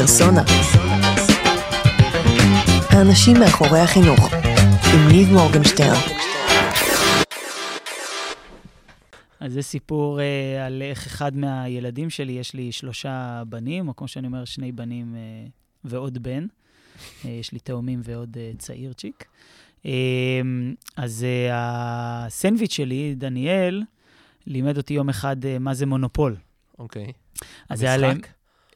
פרסונה. האנשים מאחורי החינוך, עם ניב מורגנשטרן. אז זה סיפור אה, על איך אחד מהילדים שלי, יש לי שלושה בנים, או כמו שאני אומר, שני בנים אה, ועוד בן. אה, יש לי תאומים ועוד אה, צעירצ'יק. אה, אז אה, הסנדוויץ' שלי, דניאל, לימד אותי יום אחד אה, מה זה מונופול. אוקיי. אז זה היה להם...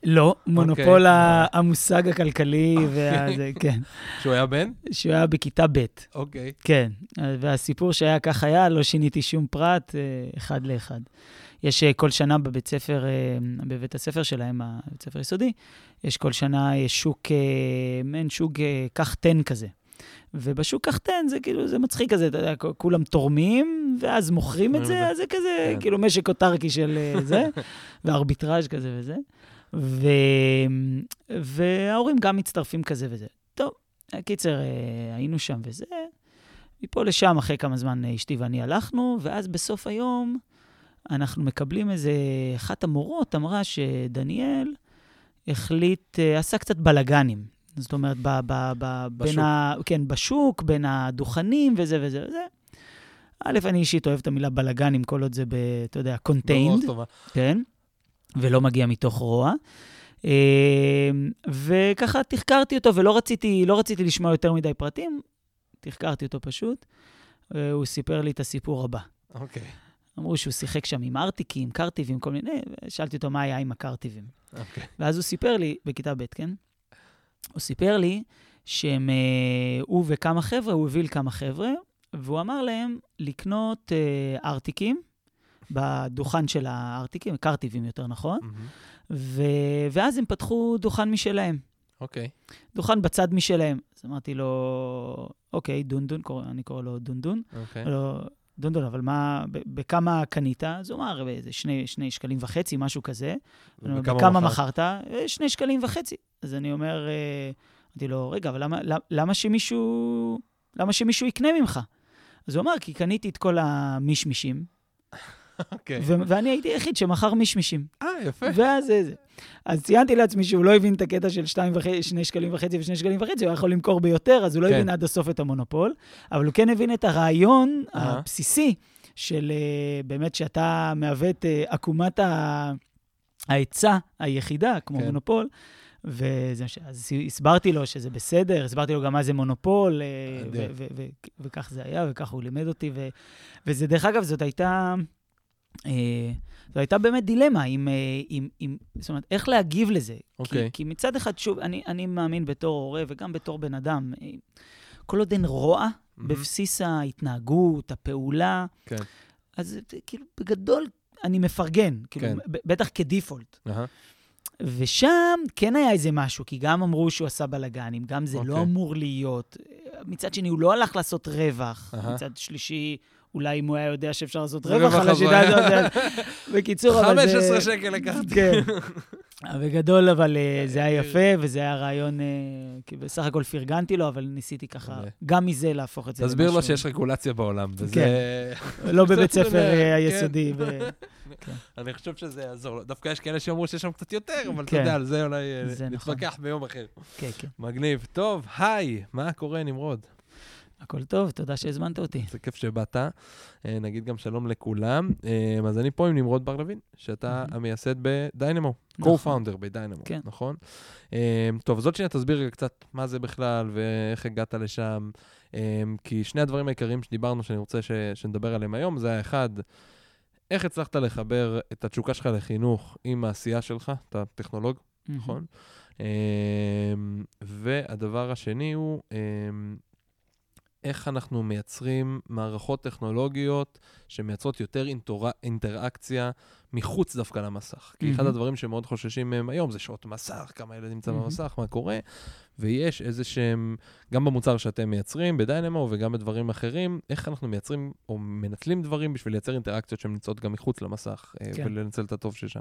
לא, מונופול אוקיי. ה- המושג הכלכלי, והזה, כן. שהוא היה בן? שהוא היה בכיתה ב', אוקיי. כן. והסיפור שהיה כך היה, לא שיניתי שום פרט, אה, אחד לאחד. יש אה, כל שנה בבית ספר, אה, בבית הספר שלהם, הבית ספר יסודי, יש כל שנה שוק, מעין שוק קח תן כזה. ובשוק קח תן זה כאילו, זה מצחיק כזה, אתה יודע, כולם תורמים, ואז מוכרים את זה. אז זה כזה, כן. כאילו משק אוטרקי של זה, וארביטראז' כזה וזה. ו... וההורים גם מצטרפים כזה וזה. טוב, קיצר, אה, היינו שם וזה. מפה לשם, אחרי כמה זמן אה, אשתי ואני הלכנו, ואז בסוף היום אנחנו מקבלים איזה... אחת המורות אמרה שדניאל החליט, אה, עשה קצת בלאגנים. זאת אומרת, ב, ב, ב, בשוק. ה... כן, בשוק, בין הדוכנים וזה וזה וזה. א', אני אישית אוהב את המילה בלאגנים, כל עוד זה, ב, אתה יודע. טובה. כן, ולא מגיע מתוך רוע. אה, וככה תחקרתי אותו, ולא רציתי, לא רציתי לשמוע יותר מדי פרטים, תחקרתי אותו פשוט. אה, הוא סיפר לי את הסיפור הבא. אוקיי. אמרו שהוא שיחק שם עם ארטיקים, קרטיבים, כל מיני, ושאלתי אותו מה היה עם הקרטיבים. אוקיי. ואז הוא סיפר לי, בכיתה ב', כן? הוא סיפר לי שהם, אה, הוא וכמה חבר'ה, הוא הביא לכמה חבר'ה, והוא אמר להם לקנות אה, ארטיקים בדוכן של הארטיקים, קרטיבים יותר נכון, מהמם. ו... ואז הם פתחו דוכן משלהם, אוקיי. דוכן בצד משלהם. אז אמרתי לו, אוקיי, דונדון, קורא, אני קורא לו דונדון. אוקיי. לא, דונדון, אבל מה, בכמה קנית? אז הוא אמר, באיזה שני, שני שקלים וחצי, משהו כזה. וכמה בכמה מכרת? "אה, שני שקלים וחצי. אז אני אומר, אה, אמרתי לו, רגע, אבל למה, למה- למה שמישהו, למה שמישהו יקנה ממך? אז הוא אמר, כי קניתי את כל המישמישים, אוקיי. ואני הייתי היחיד שמכר מישמישים. אה, יפה. ואז זה. אז ציינתי לעצמי שהוא לא הבין את הקטע של שתיים וחצי, שני שקלים וחצי ושני שקלים וחצי, הוא היה יכול למכור ביותר, אז הוא לא כן. הבין עד הסוף את המונופול, אבל הוא כן הבין את הרעיון אהה. הבסיסי של אה, באמת שאתה מהווה את אה, עקומת ההיצע היחידה, כמו כן. מונופול. וזה, אז הסברתי לו שזה בסדר, הסברתי לו גם מה זה מונופול, אה, אדיר. ו- ו- ו- וכך זה היה, וכך הוא לימד אותי. וזה, דרך אגב, זאת הייתה, אה, זו הייתה באמת דילמה, עם, אה, עם, עם, זאת אומרת, איך להגיב לזה. אוקיי. כי, כי מצד אחד, שוב, אני, אני מאמין בתור הורה וגם בתור בן אדם, אה, כל עוד אין רוע מהמם. בבסיס ההתנהגות, הפעולה, כן. אז אה, כאילו, בגדול, אני מפרגן, כאילו, כן. בטח כדיפולט. אהה. ושם כן היה איזה משהו, כי גם אמרו שהוא עשה בלאגנים, גם זה לא אוקיי. אמור להיות. מצד שני, הוא לא הלך לעשות רווח. אהה. מצד שלישי, אולי אם הוא היה יודע שאפשר לעשות רווח על השיטה הזאת. בקיצור, אבל זה... 15 שקל לקחתי. כן. בגדול, אבל אה, זה היה יפה, וזה היה רעיון, אה, כי בסך הכל פרגנתי לו, אבל ניסיתי ככה. גם מזה להפוך את זה תסביר לו למשהו- שיש רגולציה בעולם, וזה... כן. לא בבית ספר אה, אה, כן. היסודי. ו- אני חושב שזה יעזור לו. דווקא יש כאלה שאמרו שיש שם קצת יותר, אבל אתה כן. יודע, על זה אולי אה, נכון. נתווכח ביום אחר. כן, כן. מגניב. טוב, היי, מה קורה, נמרוד? הכל טוב, תודה שהזמנת אותי. זה כיף שבאת. אה, נגיד גם שלום לכולם. אה, אז אני פה עם נמרוד בר לוין, שאתה. המייסד בדיינמו, נכון. co-founder בדיינמו, כן. נכון? אה, טוב, אז עוד שנייה תסביר קצת מה זה בכלל ואיך הגעת לשם. כי שני הדברים העיקריים שדיברנו, שאני רוצה שנדבר עליהם היום, זה האחד, איך הצלחת לחבר את התשוקה שלך לחינוך עם העשייה שלך, אתה טכנולוג, נכון? והדבר השני הוא, איך אנחנו מייצרים מערכות טכנולוגיות שמייצרות יותר. אינטראקציה מחוץ דווקא למסך. כי אחד. הדברים שמאוד חוששים מהם היום זה שעות מסך, כמה ילדים נמצא. במסך, מה קורה, ויש איזה שהם, גם במוצר שאתם מייצרים, בדיינמו וגם בדברים אחרים, איך אנחנו מייצרים או מנצלים דברים בשביל לייצר אינטראקציות שהן נמצאות גם מחוץ למסך, אה, כן. ולנצל את הטוב ששם.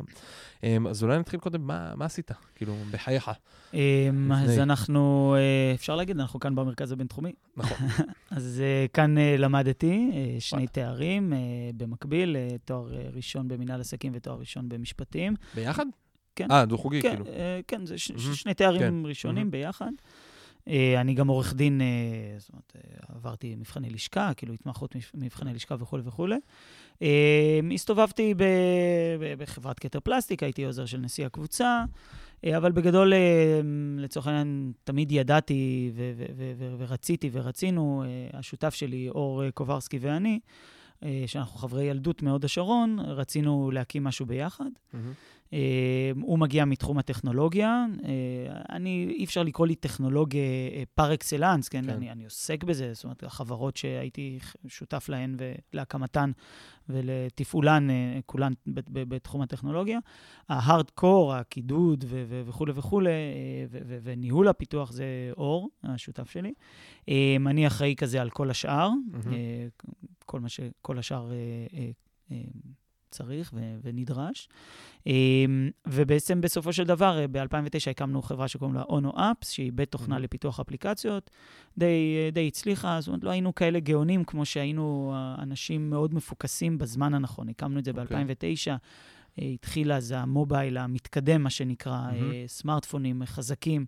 אמ, אז אולי נתחיל קודם, מה, מה עשית? כאילו, בחייך. אמ, אז. אנחנו, אה, אפשר להגיד, אנחנו כאן במרכז הבינתחומי. נכון. אז אה, כאן למדתי שני. תארים במקביל, תואר ראשון במנהל עסקים ותואר ראשון במשפטים. ביחד? כן. אה, דו-חוגי, כן, כאילו. אה, כן, זה ש- מהמם. שני תארים כן. ראשונים מהמם. ביחד. אה, אני גם עורך דין, אה, זאת אומרת, עברתי מבחני לשכה, כאילו התמחות מבחני לשכה וכולי וכולי. הסתובבתי ב- ב- בחברת כתר פלסטיק, הייתי עוזר של נשיא הקבוצה, אבל בגדול, לצורך העניין, תמיד ידעתי ו- ו- ו- ורציתי ורצינו, השותף שלי, אור קוברסקי ואני, שאנחנו חברי ילדות מהוד השרון, רצינו להקים משהו ביחד. מהמם. אה, הוא מגיע מתחום הטכנולוגיה. אה, אני, אי אפשר לקרוא לי טכנולוג פר אקסלנס, כן? כן. אני, אני עוסק בזה, זאת אומרת, החברות שהייתי שותף להן ולהקמתן ולתפעולן, אה, כולן בתחום הטכנולוגיה. ההארד-קור, הקידוד ו- ו- וכולי וכולי, וניהול הפיתוח זה אור, השותף שלי. אני אחראי כזה על כל השאר. אה, כל מה שכל השאר צריך ו- ונדרש. אה, ובעצם בסופו של דבר, אה, ב-2009 הקמנו חברה שקוראים לה אונו אפס, שהיא בית תוכנה. לפיתוח אפליקציות. די, אה, די הצליחה, זאת אומרת, לא היינו כאלה גאונים כמו שהיינו אנשים מאוד מפוקסים בזמן הנכון. הקמנו את זה אוקיי. ב-2009. התחיל אז המובייל המתקדם, מה שנקרא. אה, סמארטפונים חזקים,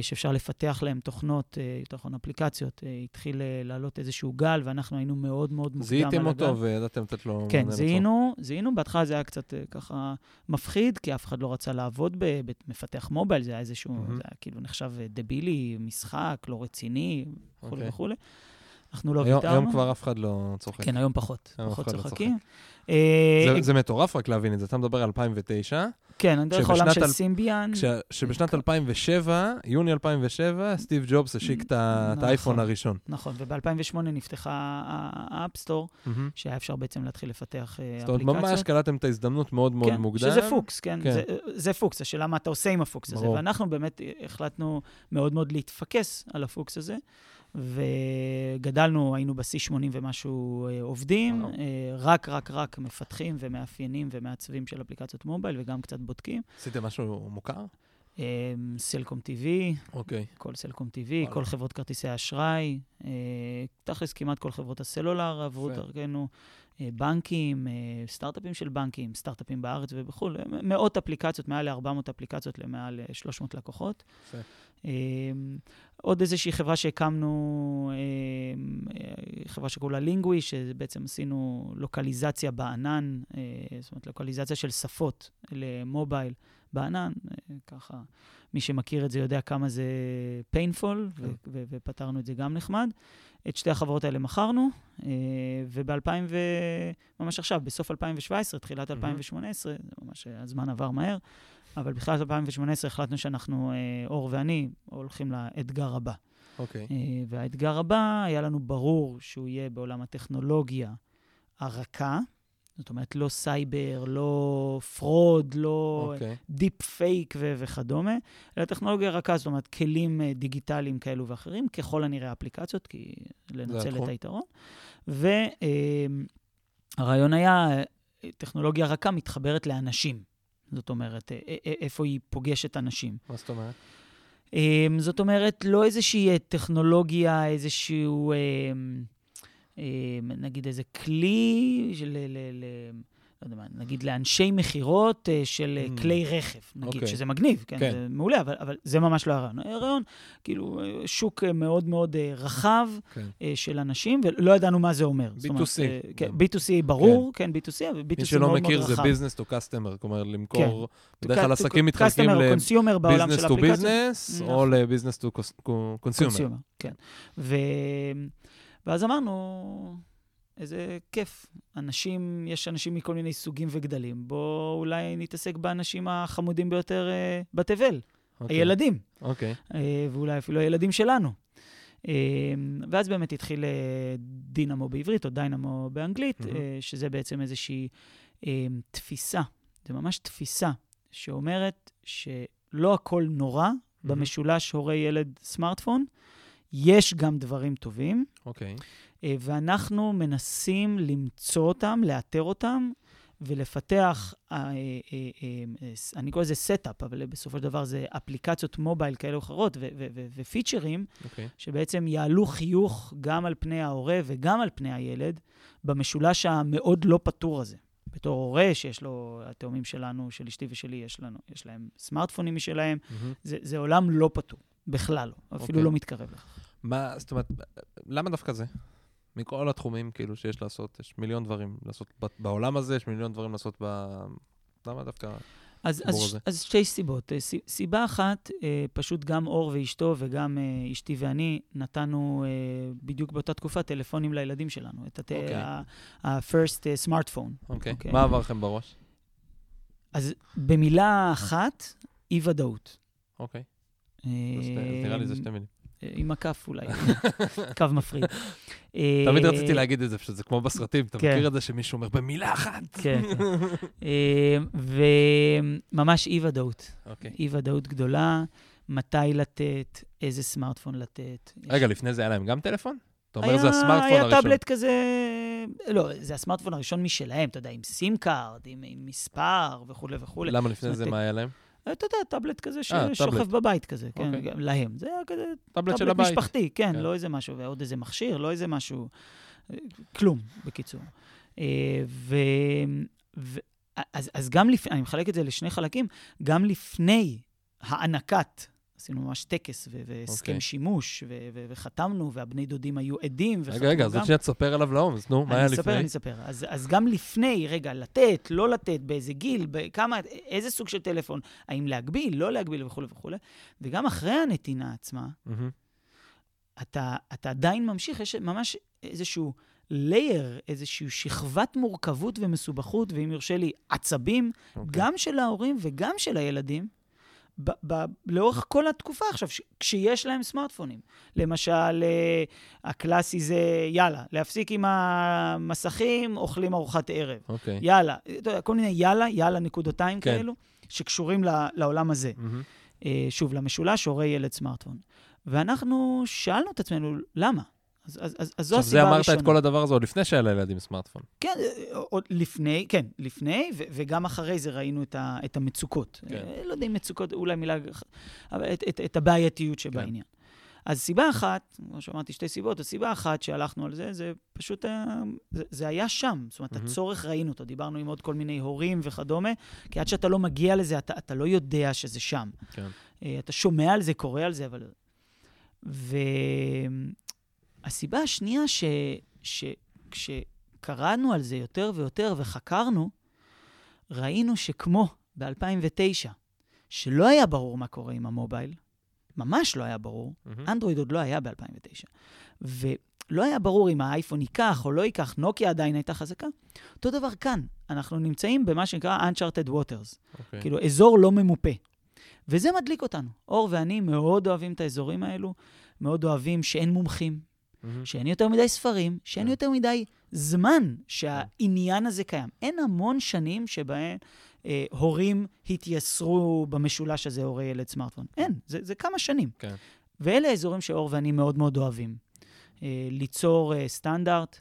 שאפשר לפתח להם תוכנות, אה, תוכן אפליקציות. אה, התחיל אה, לעלות איזשהו גל, ואנחנו היינו מאוד מאוד מוקדם על הגל. זיהיתם אותו וידעתם לתת לו... כן. זיהינו, זיהינו, בהתחלה זה היה קצת אה, ככה מפחיד, כי אף אחד לא רצה לעבוד במפתח מובייל, זה היה איזשהו, מהמם. זה היה כאילו נחשב אה, דבילי, משחק, לא רציני, וכולי אוקיי. וכולי. אנחנו לא ויתרנו. היום כבר אף אחד לא צוחק. כן, היום פחות, היום פחות לא צוחקים. אה, זה- זה מטורף רק להבין את זה. אתה מדבר על 2009, כן, אני דרך העולם של סימביאן. כש- שבשנת 2007, יוני 2007, סטיב ג'ובס השיק את נכון. האייפון הראשון. נכון, וב-2008 נפתחה ה App Store. שהיה אפשר בעצם להתחיל לפתח אה, זאת אומרת, אפליקציות. ממש קלטתם את ההזדמנות מאוד מאוד כן, מוקדם. שזה פוקס, כן? כן. זה, פוקס, השאלה מה אתה עושה עם הפוקס הזה. ואנחנו באמת החלטנו מאוד מאוד להתפקס על הפוקס הזה, וגדלנו, היינו בשיא 80 ומשהו אה, עובדים. אה, רק, רק, רק מפתחים ומאפיינים ומעצבים של אפליקציות מובייל, וגם קצת בודקים. עשיתם משהו מוכר? אה, סלקום TV, אוקיי. כל סלקום TV, וואלה. כל חברות כרטיסי האשראי, אה, תכלס כמעט כל חברות הסלולר עברו יפה. דרכנו, אה, בנקים, אה, סטארט-אפים של בנקים, סטארט-אפים בארץ ובחו"ל, מאות אפליקציות, מעל ל-400 אפליקציות למעל אה, 300 לקוחות. יפה. אה, עוד איזושהי חברה שהקמנו, אה, חברה שקוראים לה לינגווי, שבעצם עשינו לוקליזציה בענן, זאת אומרת, לוקליזציה של שפות למובייל בענן, אה, ככה. מי שמכיר את זה יודע כמה זה painful, ו- כן. ו- ופתרנו את זה גם נחמד. את שתי החברות האלה מכרנו, אה, וב-2000, ו... ממש עכשיו, בסוף 2017, תחילת 2018, זה ממש, אה, הזמן עבר מהר, אבל בתחילת 2018 החלטנו שאנחנו, אור ואני, הולכים לאתגר הבא. אוקיי. אה, והאתגר הבא, היה לנו ברור שהוא יהיה בעולם הטכנולוגיה הרכה, זאת אומרת, לא סייבר, לא fraud, לא אוקיי. deep fake ו- וכדומה, אלא טכנולוגיה רכה, זאת אומרת, כלים אה, דיגיטליים כאלו ואחרים, ככל הנראה אפליקציות, כי לנצל. את היתרון. והרעיון היה, אה, טכנולוגיה רכה מתחברת לאנשים. זאת אומרת, אה, אה, איפה היא פוגשת אנשים. מה זאת אומרת? זאת אומרת, לא איזושהי אה, טכנולוגיה, איזשהו, נגיד איזה כלי, של, ל, ל, לא יודע מה, נגיד לאנשי מכירות uh, של Mm. mm. כלי רכב, נגיד, אוקיי. okay. שזה מגניב, כן, כן. זה מעולה, אבל, אבל זה ממש לא הרעיון. הרעיון, כאילו, אה, שוק אה, מאוד מאוד אה, רחב כן. אה, של אנשים, ולא ידענו מה זה אומר. זאת אומרת, B2C. אה, כן, גם. B2C ברור, כן, B2C, אבל B2C מאוד מאוד רחב. מי שלא מכיר זה business to customer, כלומר למכור, בדרך כלל עסקים מתחלקים to אפליקציות. business או cons- consumer. קונסיומר, כן. ו... ואז אמרנו, איזה כיף. אנשים, יש אנשים מכל מיני סוגים וגדלים. בואו אולי נתעסק באנשים החמודים ביותר אה, בתבל, אוקיי. הילדים, אוקיי. אה, ואולי אפילו הילדים שלנו. אה, ואז באמת התחיל אה, דינמו בעברית, או דיינמו באנגלית, מהמם. אה, שזה בעצם איזושהי אה, תפיסה, זה ממש תפיסה, שאומרת שלא הכל נורא במשולש הורה-ילד סמארטפון, יש גם דברים טובים, אוקיי. אה, ואנחנו מנסים למצוא אותם, לאתר אותם, ולפתח, אה, אה, אני קורא לזה stuff, אבל בסופו של דבר זה אפליקציות mobile כאלה או אחרות, ופיצ'רים, אוקיי. שבעצם יעלו חיוך גם על פני ההורה וגם על פני הילד, במשולש המאוד לא פתור הזה, בתור הורה שיש לו, התאומים שלנו, של אשתי ושלי, יש לנו, יש להם סמארטפונים משלהם, מהמם. זה, זה עולם לא פתור, בכלל לא, אפילו אוקיי. לא מתקרב לך. מה, זאת אומרת, למה דווקא זה? מכל התחומים, כאילו, שיש לעשות, יש מיליון דברים לעשות בעולם הזה, יש מיליון דברים לעשות ב... למה דווקא... אז, אז, הזה. אז שתי סיבות. אה, סי- סיבה אחת, אה, פשוט גם אור ואשתו וגם אה, אשתי ואני נתנו בדיוק באותה תקופה טלפונים לילדים שלנו, את. ה- ה-first אה, smartphone. אוקיי. אוקיי. מה עבר לכם בראש? אז במילה אחת, אי-ודאות. אוקיי. אז נראה לי זה שתי מילים. אה, עם הכף אולי, קו מפריד. אה, תמיד רציתי להגיד את זה, שזה כמו בסרטים, אתה כן. מכיר את זה שמישהו אומר במילה אחת? כן. אה, וממש אי-ודאות. אוקיי. אי-ודאות גדולה, מתי לתת, איזה סמארטפון לתת. רגע, לפני זה היה להם גם טלפון? אתה אומר היה- זה הסמארטפון היה הראשון. טאבלט כזה, לא, זה הסמארטפון הראשון משלהם, אתה יודע, עם סים קארד, עם, מספר וכולי וכולי. למה לפני זה מה היה להם? אתה יודע, טאבלט כזה אה, ששוכב טאבלט. בבית כזה, כן, אוקיי. גם להם. זה היה כזה טאבלט טאבלט. משפחתי, כן, כן. לא איזה משהו, ועוד איזה מכשיר, לא איזה משהו, אה, כלום, בקיצור. אה, ו... ו... אז, אז גם לפני, אני מחלק את זה לשני חלקים, גם לפני הענקת, עשינו ממש טקס והסכם אוקיי. שימוש, ו- ו- וחתמנו, והבני דודים היו עדים, וחתמו רגע, רגע, אז גם. עוד שנייה תספר עליו לעומק, אז נו, מה היה אני אספר, לפני? אני אספר. אז, אז גם לפני, רגע, לתת, לא לתת, באיזה גיל, בכמה, איזה סוג של טלפון, האם להגביל, לא להגביל וכולי וכולי, וגם אחרי הנתינה עצמה, מהמם. אתה, אתה עדיין ממשיך, יש ממש איזשהו לייר, איזושהי שכבת מורכבות ומסובכות, ואם יורשה לי, עצבים, אוקיי. גם של ההורים וגם של הילדים, ב- ב- לאורך כל התקופה עכשיו, ש- כשיש להם סמארטפונים. למשל, אה, הקלאסי זה, יאללה, להפסיק עם המסכים, אוכלים ארוחת ערב. אוקיי. יאללה, אתה יודע, כל מיני יאללה, יאללה נקודותיים כן. כאלו, שקשורים ל- לעולם הזה. מהמם. אה, שוב, למשולש, הורה ילד סמארטפון. ואנחנו שאלנו את עצמנו, למה? אז, אז, אז, אז זו עכשיו, הסיבה זה הראשונה. אמרת את כל הדבר הזה עוד לפני שהיה לילדים סמארטפון. כן, אה, עוד לפני, כן, לפני, ו- וגם אחרי זה ראינו את, ה- את המצוקות. כן. אה, לא יודע אם מצוקות, אולי מילה, אבל את, את, את הבעייתיות שבעניין. אז סיבה אחת, כמו שאמרתי, שתי סיבות, הסיבה אחת שהלכנו על זה, זה פשוט, היה- זה, זה היה שם. זאת אומרת, מהמם. הצורך ראינו אותו, דיברנו עם עוד כל מיני הורים וכדומה, כי עד שאתה לא מגיע לזה, אתה, אתה לא יודע שזה שם. כן. אה, אתה שומע על זה, קורא על זה, אבל... והסיבה השנייה, ש... שכשקראנו על זה יותר ויותר וחקרנו, ראינו שכמו ב-2009, שלא היה ברור מה קורה עם המובייל, ממש לא היה ברור, מהמם. אנדרואיד עוד לא היה ב-2009, ולא היה ברור אם האייפון ייקח או לא ייקח, נוקיה עדיין הייתה חזקה. אותו דבר כאן, אנחנו נמצאים במה שנקרא Uncharted Waters. אוקיי. כאילו, אזור לא ממופה. וזה מדליק אותנו. אור ואני מאוד אוהבים את האזורים האלו, מאוד אוהבים שאין מומחים, מהמם. שאין יותר מדי ספרים, שאין כן. יותר מדי זמן שהעניין הזה קיים. אין המון שנים שבהן אה, הורים התייסרו במשולש הזה, הורי ילד סמארטפון. אין, זה, זה כמה שנים. כן. ואלה האזורים שאור ואני מאוד מאוד אוהבים. אה, ליצור אה, סטנדרט,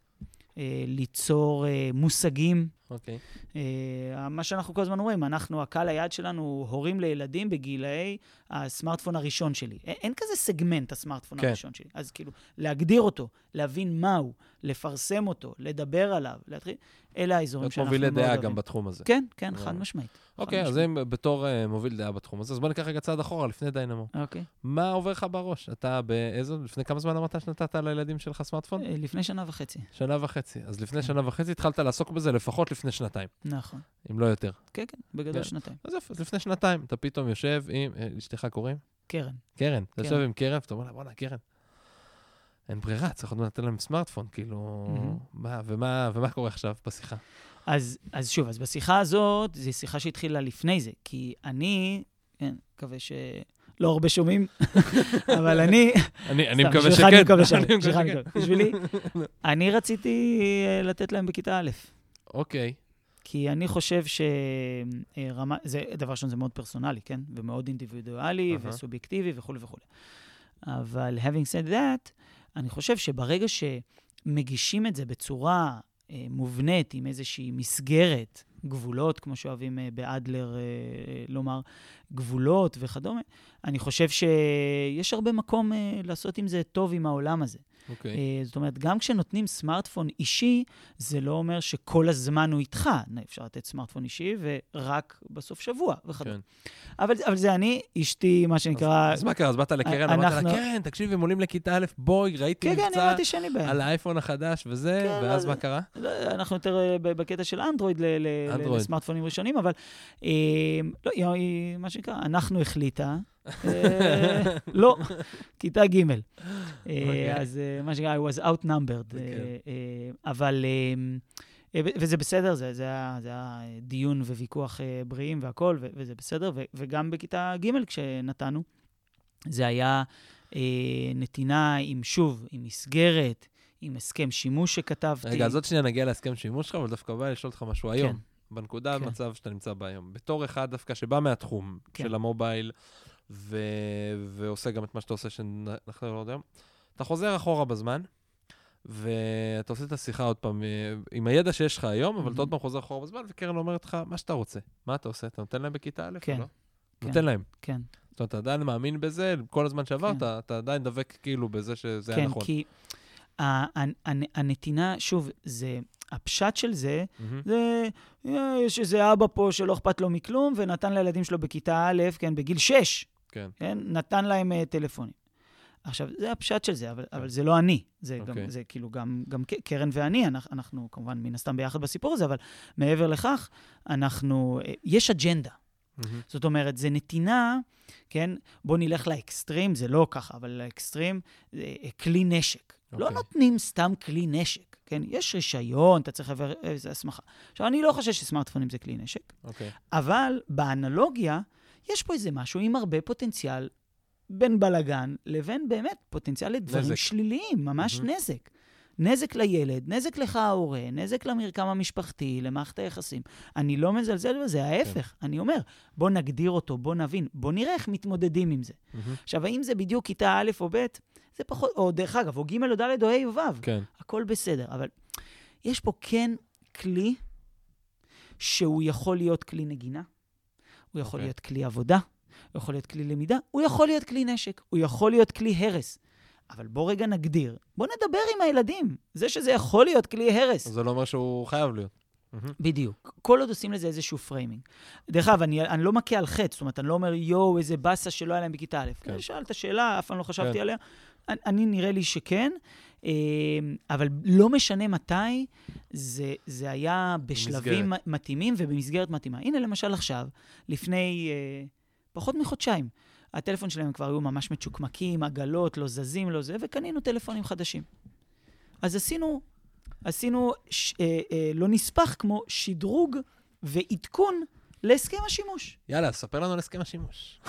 אה, ליצור אה, מושגים. אוקיי. אה, מה שאנחנו כל הזמן רואים, אנחנו, הקהל היעד שלנו הוא הורים לילדים בגילאי הסמארטפון הראשון שלי. אין כזה סגמנט, הסמארטפון כן. הראשון שלי. אז כאילו, להגדיר אותו, להבין מהו, לפרסם אותו, לדבר עליו, להתחיל, אלה האזורים להיות שאנחנו מאוד אוהבים. דעה גם בתחום הזה. כן, כן. חד משמעית. אוקיי, אז אם בתור אה, מוביל דעה בתחום הזה, אז בוא ניקח רגע צעד אחורה, לפני דיינמו. אוקיי. מה עובר לך בראש? אתה באיזו, לפני כמה זמן אמרת שנתת לילדים שלך סמארטפון? אה, לפני שנה וחצי. שנה וחצי. אז לפני שנה וחצי התחלת לעסוק בזה לפחות לפני שנתיים, נכון. אם לא יותר. כן, כן, בגדול כן. שנתיים. אז יופי, אז לפני שנתיים אתה פתאום יושב עם, אה, אשתך קוראים? קרן. קרן. אתה יושב. עם קרן, ואתה אומר לה, בואנה, קרן. אין ברירה, צריך עוד לתת להם סמארטפון, כאילו, מהמם. מה, ומה, ומה קורה עכשיו בשיחה? אז, אז שוב, אז בשיחה הזאת, זו שיחה שהתחילה לפני זה, כי אני, כן, מקווה ש... לא הרבה שומעים, אבל אני, אני מקווה שכן. אני מקווה שכן. בשבילי, אני רציתי אה, לתת להם בכיתה א', אוקיי, כי אני חושב שרמה, זה, דבר ראשון, זה מאוד פרסונלי, כן? ומאוד אינדיבידואלי אהה. וסובייקטיבי וכולי וכולי. אבל having said that, אני חושב שברגע שמגישים את זה בצורה אה, מובנית, עם איזושהי מסגרת, גבולות, כמו שאוהבים אה, באדלר אה, אה, לומר, גבולות וכדומה, אני חושב שיש הרבה מקום אה, לעשות עם זה טוב עם העולם הזה. אוקיי. אה, זאת אומרת, גם כשנותנים סמארטפון אישי, זה לא אומר שכל הזמן הוא איתך. אפשר לתת סמארטפון אישי ורק בסוף שבוע וכדומה. כן. אבל, אבל זה אני, אשתי, מה שנקרא... אז מה קרה? אז באת לקרן, אמרת לה, אנחנו- קרן, תקשיבי, הם עולים לכיתה א', בואי, ראיתי כן, כן, אני מבצע בעד. על האייפון החדש וזה, כן, ואז אז- מה קרה? לא, אנחנו יותר אה, בקטע של אנדרואיד ל- אנדרואיד. לסמארטפונים ראשונים, אבל אה, לא, היא- מה שנקרא, אנחנו החליטה, לא, כיתה ג'. אה, אוקיי. אז אה, מה שנקרא, I was outnumbered. אה, אה, אבל, אה, אה, וזה בסדר, זה היה דיון וויכוח אה, בריאים והכול, וזה בסדר. וגם בכיתה ג' כשנתנו, זה היה אה, נתינה עם, שוב, עם מסגרת, עם הסכם שימוש שכתבתי. רגע, אז עוד שנייה נגיע להסכם שימוש שלך, אבל דווקא בא לשאול אותך משהו היום. כן. בנקודה כן. המצב שאתה נמצא בה היום. בתור אחד דווקא שבא מהתחום כן. של המובייל, ו... ועושה גם את מה שאתה עושה, שנחזור עוד היום, אתה חוזר אחורה בזמן, ואתה עושה את השיחה עוד פעם אה, עם הידע שיש לך היום, אבל אתה Mhm. עוד פעם חוזר אחורה בזמן, וקרן אומרת לך, מה שאתה רוצה. מה אתה עושה? אתה נותן להם בכיתה א'? כן, או לא? כן. נותן להם. כן. זאת אומרת, אתה עדיין מאמין בזה, כל הזמן שעברת, כן. אתה עדיין דבק כאילו בזה שזה היה כן, נכון. כי ה- ה- ה- הנתינה, שוב, זה, הפשט של זה, מהמם. זה, יש איזה אבא פה שלא אכפת לו מכלום, ונתן לילדים שלו בכיתה א', כן, בגיל 6, כן. כן, נתן להם uh, טלפונים. עכשיו, זה הפשט של זה, אבל, אבל זה לא אני. זה, אוקיי. גם, זה כאילו גם, גם קרן ואני, אנחנו, אנחנו כמובן מן הסתם ביחד בסיפור הזה, אבל מעבר לכך, אנחנו, אה, יש אג'נדה. מהמם. זאת אומרת, זה נתינה, כן? בוא נלך לאקסטרים, זה לא ככה, אבל לאקסטרים, זה אה, כלי נשק. לא אוקיי. נותנים סתם כלי נשק, כן? יש רישיון, אתה צריך לעבור איזו הסמכה. עכשיו, אני לא חושב שסמארטפונים זה כלי נשק, אוקיי. אבל באנלוגיה, יש פה איזה משהו עם הרבה פוטנציאל בין בלגן לבין באמת פוטנציאל לדברים נזק. שליליים, ממש מהמם. נזק. נזק לילד, נזק לך ההורה, נזק למרקם המשפחתי, למערכת היחסים. אני לא מזלזל בזה, ההפך. כן. אני אומר, בוא נגדיר אותו, בוא נבין, בוא נראה איך מתמודדים עם זה. מהמם. עכשיו, האם זה בדיוק כיתה א' או ב'? זה פחות, או דרך אגב, או ג' או ד' או ה' או ו'. כן. הכל בסדר, אבל יש פה כן כלי שהוא יכול להיות כלי נגינה, הוא יכול אוקיי. להיות כלי עבודה, הוא יכול להיות כלי למידה, הוא יכול להיות כלי נשק, הוא יכול להיות כלי הרס. אבל בוא רגע נגדיר, בוא נדבר עם הילדים. זה שזה יכול להיות כלי הרס. זה לא אומר שהוא חייב להיות. בדיוק. כל עוד עושים לזה איזשהו framing. דרך אגב, אני, אני לא מכה על חטא, זאת אומרת, אני לא אומר, יואו, איזה באסה שלא היה להם בכיתה א'. כן. כן. שאלת שאלה, אף פעם לא חשבתי כן. עליה. אני, נראה לי שכן, אה, אבל לא משנה מתי, זה, זה היה בשלבים במסגרת. מתאימים ובמסגרת מתאימה. הנה, למשל עכשיו, לפני אה, פחות מחודשיים, הטלפון שלהם כבר היו ממש מצ'וקמקים, עגלות, לא זזים, לא זה, וקנינו טלפונים חדשים. אז עשינו, עשינו ש, אה, אה, לא נספח כמו שדרוג ועדכון להסכם השימוש. יאללה, ספר לנו על הסכם השימוש.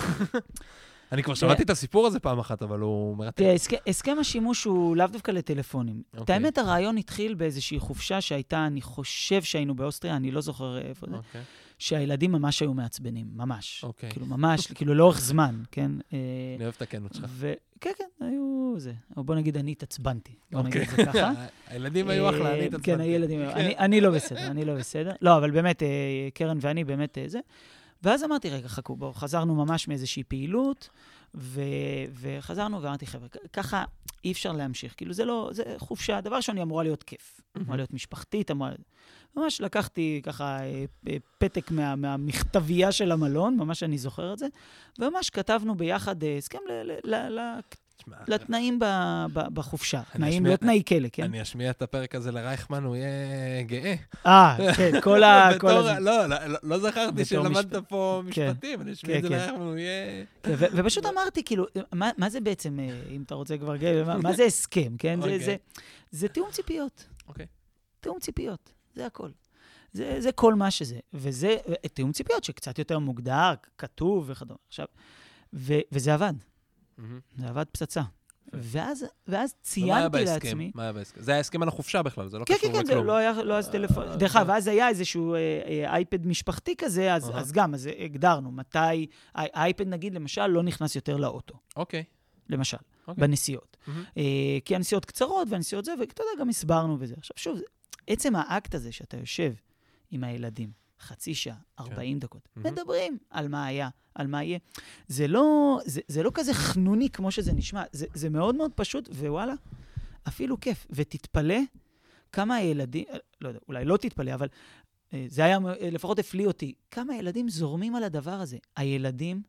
אני כבר שמעתי את הסיפור הזה פעם אחת, אבל הוא מרתק. תראה, הסכם, השימוש הוא לאו דווקא לטלפונים. את אוקיי. האמת, הרעיון התחיל באיזושהי חופשה שהייתה, אני חושב שהיינו באוסטריה, אני לא זוכר איפה זה, אוקיי. שהילדים ממש היו מעצבנים, ממש. אוקיי. כאילו, ממש, כאילו, לאורך זמן, כן? אה, אני אוהב את הכנות שלך. כן, כן, היו זה. או בוא נגיד, אני התעצבנתי. בוא נגיד. את זה ככה. הילדים היו אחלה, אני אה, התעצבנתי. כן, הילדים היו. אני- לא בסדר, אני לא בסדר. לא, אבל באמת, אה, קרן ואני באמת אה, זה. ואז אמרתי, רגע, חכו, בואו, חזרנו ממש מאיזושהי פעילות, ו- וחזרנו ואמרתי, חבר'ה, ככה אי אפשר להמשיך. כאילו, זה לא, זה חופשה, דבר ראשון, היא אמורה להיות כיף. אמורה להיות משפחתית, אמורה... ממש לקחתי ככה אה, אה, פתק מה, מהמכתבייה של המלון, ממש אני זוכר את זה, וממש כתבנו ביחד אה, הסכם ל- ל- ל- תשמע, לתנאים ב- ב- בחופשה. תנאים, לא תנאי כלא, כן? אני אשמיע את הפרק הזה לרייכמן, הוא יהיה גאה. אה, כן, כל ה... כל בתור- הזמן. לא, לא, לא- לא זכרתי שלמדת משפ- פה כן. משפטים, אני אשמיע את כן, זה כן. לרייכמן, הוא יהיה... כן, ו- ופשוט אמרתי, כאילו, מה, מה זה בעצם, אה, אם אתה רוצה כבר, גאה, מה, מה זה הסכם, כן? זה, אוקיי. זה, זה תיאום ציפיות. אוקיי. תיאום ציפיות, זה הכל. זה, זה כל מה שזה. וזה תיאום ציפיות שקצת יותר מוגדר, כתוב וכדומה. עכשיו, ו, וזה עבד. זה עבד פצצה. ואז, ואז ומה היה ציינתי בהסכם? לעצמי... מה היה בהסכם? זה היה הסכם על החופשה בכלל, זה לא כן, קשור כן, לכלום. כן, זה לא היה, לא היה אז טלפון. אה, דרך אה. אגב, אז היה איזשהו אה, אה, אייפד משפחתי כזה, אז. אז גם, אז הגדרנו מתי, האי- האייפד נגיד, למשל, לא נכנס יותר לאוטו, אוקיי. למשל, אוקיי. בנסיעות. אה, כי הנסיעות קצרות והנסיעות זה, ואתה יודע, גם הסברנו וזה. עכשיו, שוב, עצם האקט הזה שאתה יושב עם הילדים, חצי שעה, 40 דקות, מהמם. מדברים על מה היה, על מה יהיה. זה לא, זה, זה לא כזה חנוני כמו שזה נשמע, זה, זה מאוד מאוד פשוט, ווואלה, אפילו כיף. ותתפלא כמה הילדים, אה, לא יודע, אולי לא תתפלא, אבל אה, זה היה, אה, לפחות הפליא אותי, כמה ילדים זורמים על הדבר הזה. הילדים,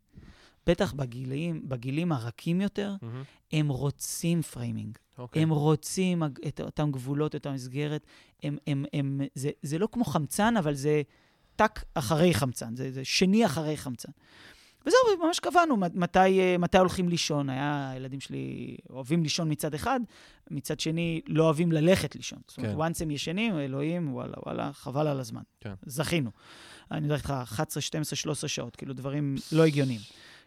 בטח בגילים, בגילים הרכים יותר, מהמם. הם רוצים framing. אוקיי. הם רוצים את אותם גבולות, את המסגרת. הם, הם, הם, זה, זה לא כמו חמצן, אבל זה טק אחרי חמצן, זה, זה שני אחרי חמצן. וזהו, ממש קבענו מת- מתי, אה, מתי הולכים לישון. היה, הילדים שלי אוהבים לישון מצד אחד, מצד שני, לא אוהבים ללכת לישון. זאת אומרת, כן. once הם ישנים, אלוהים, וואלה, וואלה, חבל על הזמן. כן. זכינו. אני מדבר איתך 11, 12, 13 שעות, כאילו דברים לא הגיוניים.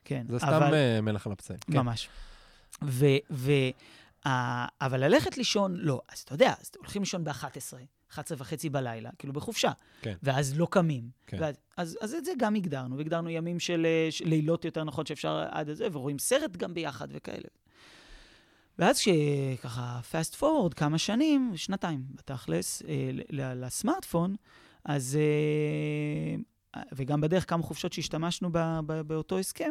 כן, זה סתם אבל- אה, מלח על הפצעים. כן. ממש. ו... ו אבל ללכת לישון, לא. אז אתה יודע, אז הולכים לישון ב-11, 11 וחצי בלילה, כאילו בחופשה. כן. ואז לא קמים. כן. ואז, אז, אז את זה גם הגדרנו, והגדרנו ימים של, אה, של לילות יותר נכון שאפשר עד זה, ורואים סרט גם ביחד וכאלה. ואז כשככה, fast forward כמה שנים, שנתיים בתכלס, אה, לסמארטפון, אז... אה, וגם בדרך כמה חופשות שהשתמשנו ב, ב, באותו הסכם,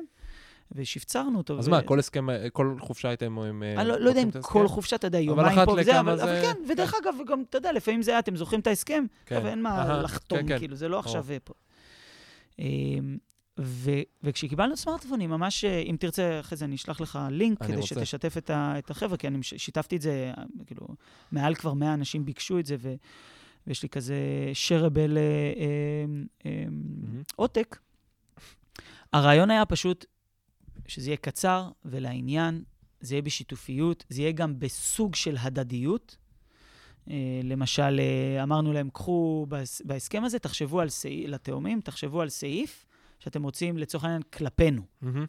ושפצרנו אותו. אז ו- מה, כל הסכם, אה, כל חופשה הייתם עם... אה, אני לא, לא יודע אם? כל חופשה, אתה יודע, יומיים פה וזה, אבל, זה- אבל כן, ודרך אגב, גם, אתה יודע, לפעמים זה היה, אתם זוכרים את ההסכם? כן. טוב, אין מה אהה, לחתום, כן, כן. כאילו, זה לא עכשיו ברור. פה. אמ, ו- וכשקיבלנו סמארטפונים, ממש, אה, אם תרצה, אחרי זה אני אשלח לך לינק, כדי רוצה. שתשתף את, ה- את החבר'ה, כי אני ש- שיתפתי את זה, אה, כאילו, מעל כבר 100 אנשים ביקשו את זה, ו- ויש לי כזה שרבל אה, אה, אה. עותק. הרעיון היה פשוט שזה יהיה קצר ולעניין, זה יהיה בשיתופיות, זה יהיה גם בסוג של הדדיות. אה, למשל, אה, אמרנו להם, קחו בהס- בהסכם הזה, תחשבו על סעיף, לתאומים, תחשבו על סעיף שאתם רוצים, לצורך העניין, כלפינו. מהמם.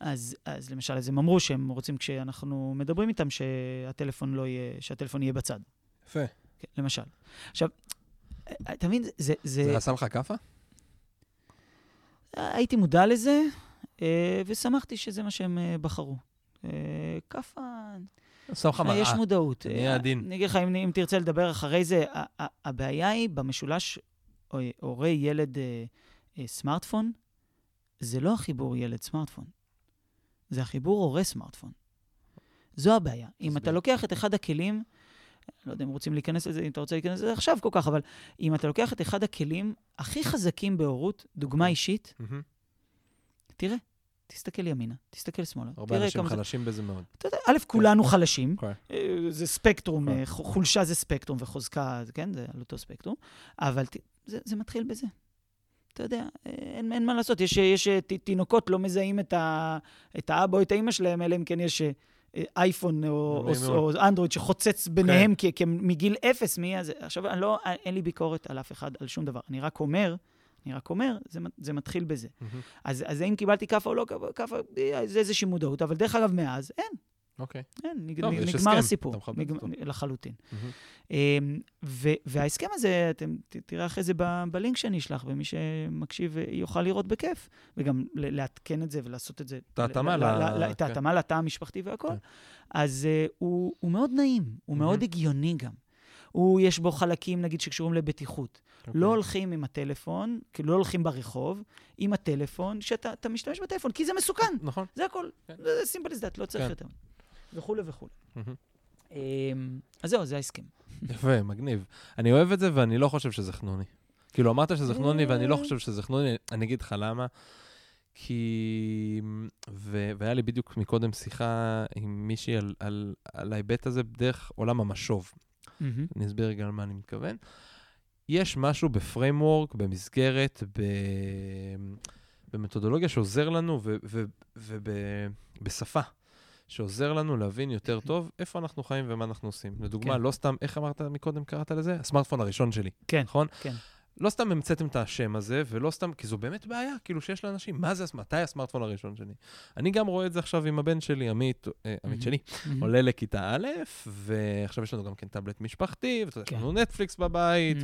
אז, אז למשל, אז הם אמרו שהם רוצים, כשאנחנו מדברים איתם, שהטלפון לא יהיה, שהטלפון יהיה בצד. יפה. כן, למשל. עכשיו, אה, אתה מבין, זה... זה, זה עשה לך כאפה? הייתי מודע לזה, ושמחתי שזה מה שהם אה, בחרו. אה, כאפה, עשה לך אה, יש מראה. מודעות. אה, עדין. אני אגיד לך, אם, תרצה לדבר אחרי זה, הבעיה היא במשולש אה, הורה ילד אה, אה, סמארטפון, זה לא החיבור ילד סמארטפון, זה החיבור הורה סמארטפון. זו הבעיה. אם אתה. לוקח את אחד הכלים, לא יודע אם רוצים להיכנס לזה, אם אתה רוצה להיכנס לזה עכשיו כל כך, אבל אם אתה לוקח את אחד הכלים הכי חזקים בהורות, דוגמה אישית, מהמם. תראה, תסתכל ימינה, תסתכל שמאלה. הרבה אנשים זה- חלשים בזה מאוד. אתה יודע, א', כולנו חלשים. כן. אה, זה ספקטרום, כן. אה, ח- חולשה זה ספקטרום וחוזקה, כן, זה על אותו ספקטרום, אבל ת- זה, זה מתחיל בזה. אתה יודע, אה, אין, אין מה לעשות, יש, יש אה, ת- תינוקות לא מזהים את, ה, את האבא או את האימא שלהם, אלא אם כן יש אה, אה, אייפון או, או, מאוד. או אנדרואיד שחוצץ ביניהם כן. כ, מגיל אפס, מי הזה. עכשיו, לא, אין לי ביקורת על אף אחד, על שום דבר. אני רק אומר, אני רק אומר, זה, זה מתחיל בזה. מהמם. אז, אז האם קיבלתי כאפה או לא כאפה, זה איזושהי מודעות, אבל דרך אגב, מאז, אין. אוקיי. אין, נג, יש נגמר הסכם, הסיפור. נג. לחלוטין. אמ, ו, וההסכם הזה, אתם תראה אחרי זה ב, בלינק שאני אשלח, ומי שמקשיב אה, יוכל לראות בכיף, וגם ל- לעדכן את זה ולעשות את זה. את ההתאמה ל- ל- ל- ל- את כן. ההתאמה לתא המשפחתי והכול. כן. אז uh, הוא, הוא מאוד נעים, הוא מאוד מהמם. הגיוני גם. הוא, יש בו חלקים, נגיד, שקשורים לבטיחות. אוקיי. לא הולכים עם הטלפון, כאילו לא הולכים ברחוב, עם הטלפון, שאתה אתה משתמש בטלפון, כי זה מסוכן. נכון. זה הכל. כן. זה סימפל as that, לא צריך כן. יותר. וכולי וכולי. אמ, אז זהו, זה ההסכם. יפה, מגניב. אני אוהב את זה ואני לא חושב שזה חנוני. כאילו, אמרת שזה חנוני ואני לא חושב שזה חנוני, אני אגיד לך למה. כי... ו... והיה לי בדיוק מקודם שיחה עם מישהי על, על, על ההיבט הזה דרך עולם המשוב. אני אסביר רגע על מה אני מתכוון. יש משהו בפריימוורק, במסגרת, ב... במתודולוגיה שעוזר לנו ובשפה, שעוזר לנו להבין יותר טוב איפה אנחנו חיים ומה אנחנו עושים. לדוגמה, כן. לא סתם, איך אמרת מקודם, קראת לזה? הסמארטפון הראשון שלי, כן, נכון? כן. לא סתם המצאתם את השם הזה, ולא סתם, כי זו באמת בעיה, כאילו שיש לאנשים, מה זה, מתי הסמארטפון הראשון שלי? אני גם רואה את זה עכשיו עם הבן שלי, עמית, אה, עמית. שלי. עולה לכיתה א', ועכשיו יש לנו גם כן טאבלט משפחתי, ואתה יודע, יש כן. לנו נטפליקס בבית.